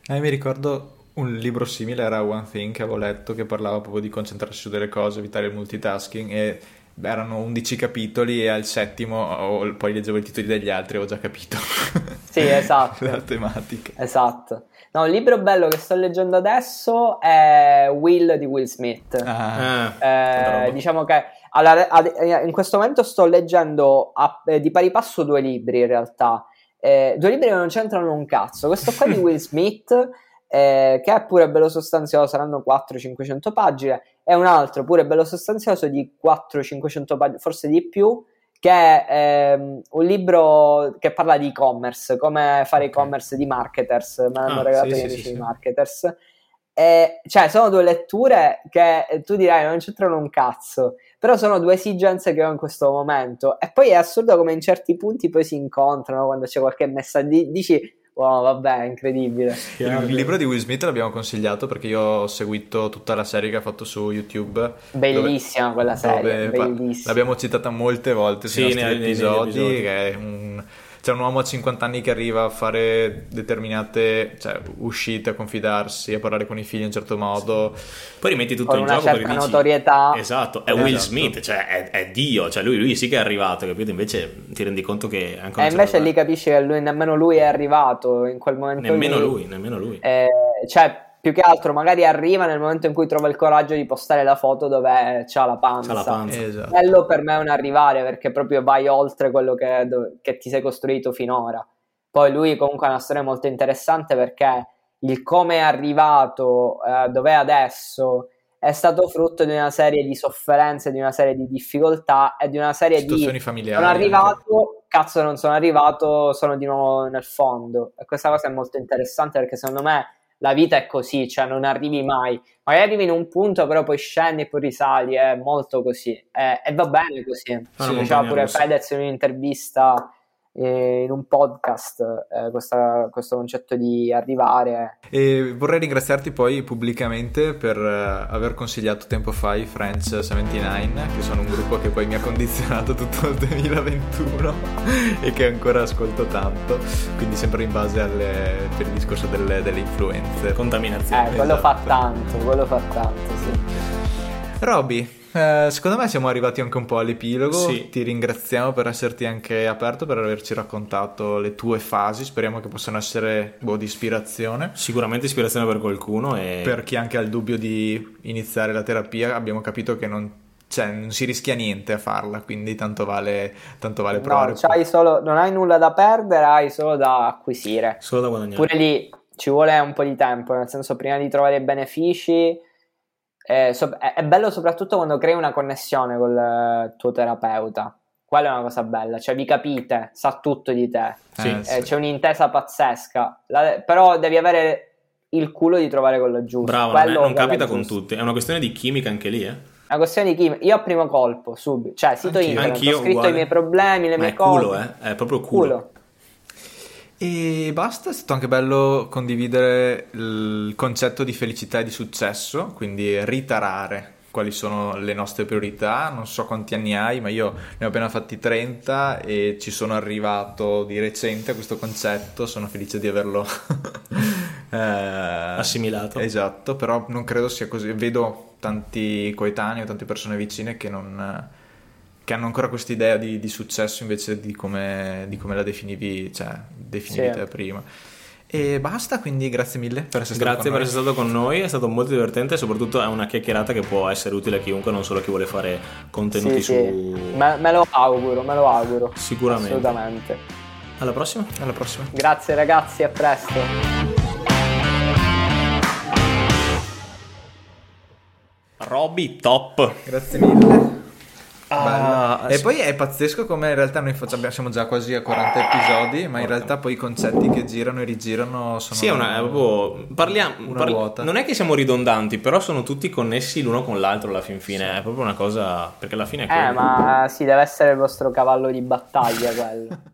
Eh, mi ricordo un libro simile era One Thing che avevo letto che parlava proprio di concentrarsi su delle cose, evitare il multitasking e erano 11 capitoli e al settimo oh, poi leggevo i titoli degli altri e ho già capito sì esatto la tematica esatto no il libro bello che sto leggendo adesso è Will di Will Smith. Ah, eh, diciamo che allora, in questo momento sto leggendo a, eh, di pari passo due libri in realtà. Eh, due libri che non c'entrano un cazzo. Questo qua di Will Smith eh, che è pure bello sostanzioso, saranno 400-500 pagine, e un altro pure bello sostanzioso di 400-500 pagine, forse di più, che è ehm, un libro che parla di e-commerce, come fare e-commerce di marketers, me l'hanno Ah, regalato sì, gli sì, amici sì, di marketers. E, cioè, sono due letture che tu dirai non c'entrano un cazzo, però sono due esigenze che ho in questo momento. E poi è assurdo come in certi punti poi si incontrano quando c'è qualche messaggio. Dici, Wow, vabbè, incredibile. Il libro di Will Smith l'abbiamo consigliato perché io ho seguito tutta la serie che ha fatto su YouTube. Bellissima dove, quella serie, bellissima. L'abbiamo citata molte volte sì, sui nostri episodi, episodi. Che è un c'è un uomo a 50 anni che arriva a fare determinate cioè, uscite, a confidarsi, a parlare con i figli in un certo modo. Poi rimetti tutto in gioco perché dici... notorietà. Esatto, è Will esatto. Smith, cioè è, è, Dio, cioè lui, lui, sì che è arrivato, capito? Invece ti rendi conto che ancora... E invece lì capisci che lui, nemmeno lui è arrivato in quel momento Nemmeno lì. lui, nemmeno lui. Eh, cioè più che altro magari arriva nel momento in cui trova il coraggio di postare la foto dove c'ha la panza. C'ha la panza. Esatto. Quello per me è un arrivare perché proprio vai oltre quello che, che, ti sei costruito finora. Poi lui comunque ha una storia molto interessante perché il come è arrivato eh, dove è adesso è stato frutto di una serie di sofferenze, di una serie di difficoltà e di una serie Situazioni di familiari. Sono arrivato, anche. cazzo non sono arrivato, sono di nuovo nel fondo. E questa cosa è molto interessante perché secondo me la vita è così, cioè non arrivi mai. Magari arrivi in un punto, però poi scendi e poi risali, è molto così. E, e va bene così. Sì, diceva pure Fedez in un'intervista eh, in un podcast eh, questa, questo concetto di arrivare. E vorrei ringraziarti poi pubblicamente per uh, aver consigliato tempo fa i French 79, che sono un gruppo che poi mi ha condizionato tutto il 2021 e che ancora ascolto tanto, quindi sempre in base alle, per il discorso delle, delle influenze. Contaminazione. Eh, quello esatto. fa tanto, quello fa tanto, sì. Roby, eh, secondo me siamo arrivati anche un po' all'epilogo. Sì. Ti ringraziamo per esserti anche aperto, per averci raccontato le tue fasi. Speriamo che possano essere boh, di ispirazione. Sicuramente ispirazione per qualcuno. E... Per chi anche ha il dubbio di iniziare la terapia, abbiamo capito che non, cioè, non si rischia niente a farla, quindi tanto vale, tanto vale provare. No, solo, non hai nulla da perdere, hai solo da acquisire. Solo da guadagnare. Pure lì ci vuole un po' di tempo, nel senso prima di trovare i benefici è, è, bello soprattutto quando crei una connessione col eh, tuo terapeuta. Quella è una cosa bella, cioè vi capite, sa tutto di te, sì, eh, sì. c'è un'intesa pazzesca, La, però devi avere il culo di trovare quello giusto. Bravo, quello, non, capita con tutti, è una questione di chimica anche lì, eh? È una questione di chimica. Io a primo colpo, subito, cioè sito anch'io, internet, anch'io ho scritto uguale. i miei problemi, le Ma mie è cose. Culo, eh? È proprio culo. culo. E basta, è stato anche bello condividere il concetto di felicità e di successo, quindi ritarare quali sono le nostre priorità. Non so quanti anni hai, ma io ne ho appena fatti 30 e ci sono arrivato di recente a questo concetto. Sono felice di averlo eh, assimilato. Esatto, però non credo sia così. Vedo tanti coetanei o tante persone vicine che non che hanno ancora questa idea di, di, successo invece di come, di come la definivi, cioè, definivi sì. prima. E basta, quindi grazie mille per essere stato grazie con per essere stato con noi, è stato molto divertente e soprattutto è una chiacchierata che può essere utile a chiunque, non solo a chi vuole fare contenuti sì, su... Sì. Me, me, lo auguro, me lo auguro. Sicuramente. Assolutamente. Alla prossima? Alla prossima. Grazie ragazzi, a presto. Robby, top. Grazie mille. Ah, e sì. poi è pazzesco come in realtà noi facciamo, siamo già quasi a 40 episodi, ma in realtà poi i concetti che girano e rigirano sono Sì, è una, proprio, parliamo, una parli, ruota. Non è che siamo ridondanti, però sono tutti connessi l'uno con l'altro alla fin fine, sì. è proprio una cosa perché alla fine è Eh, ma sì, deve essere il vostro cavallo di battaglia quello.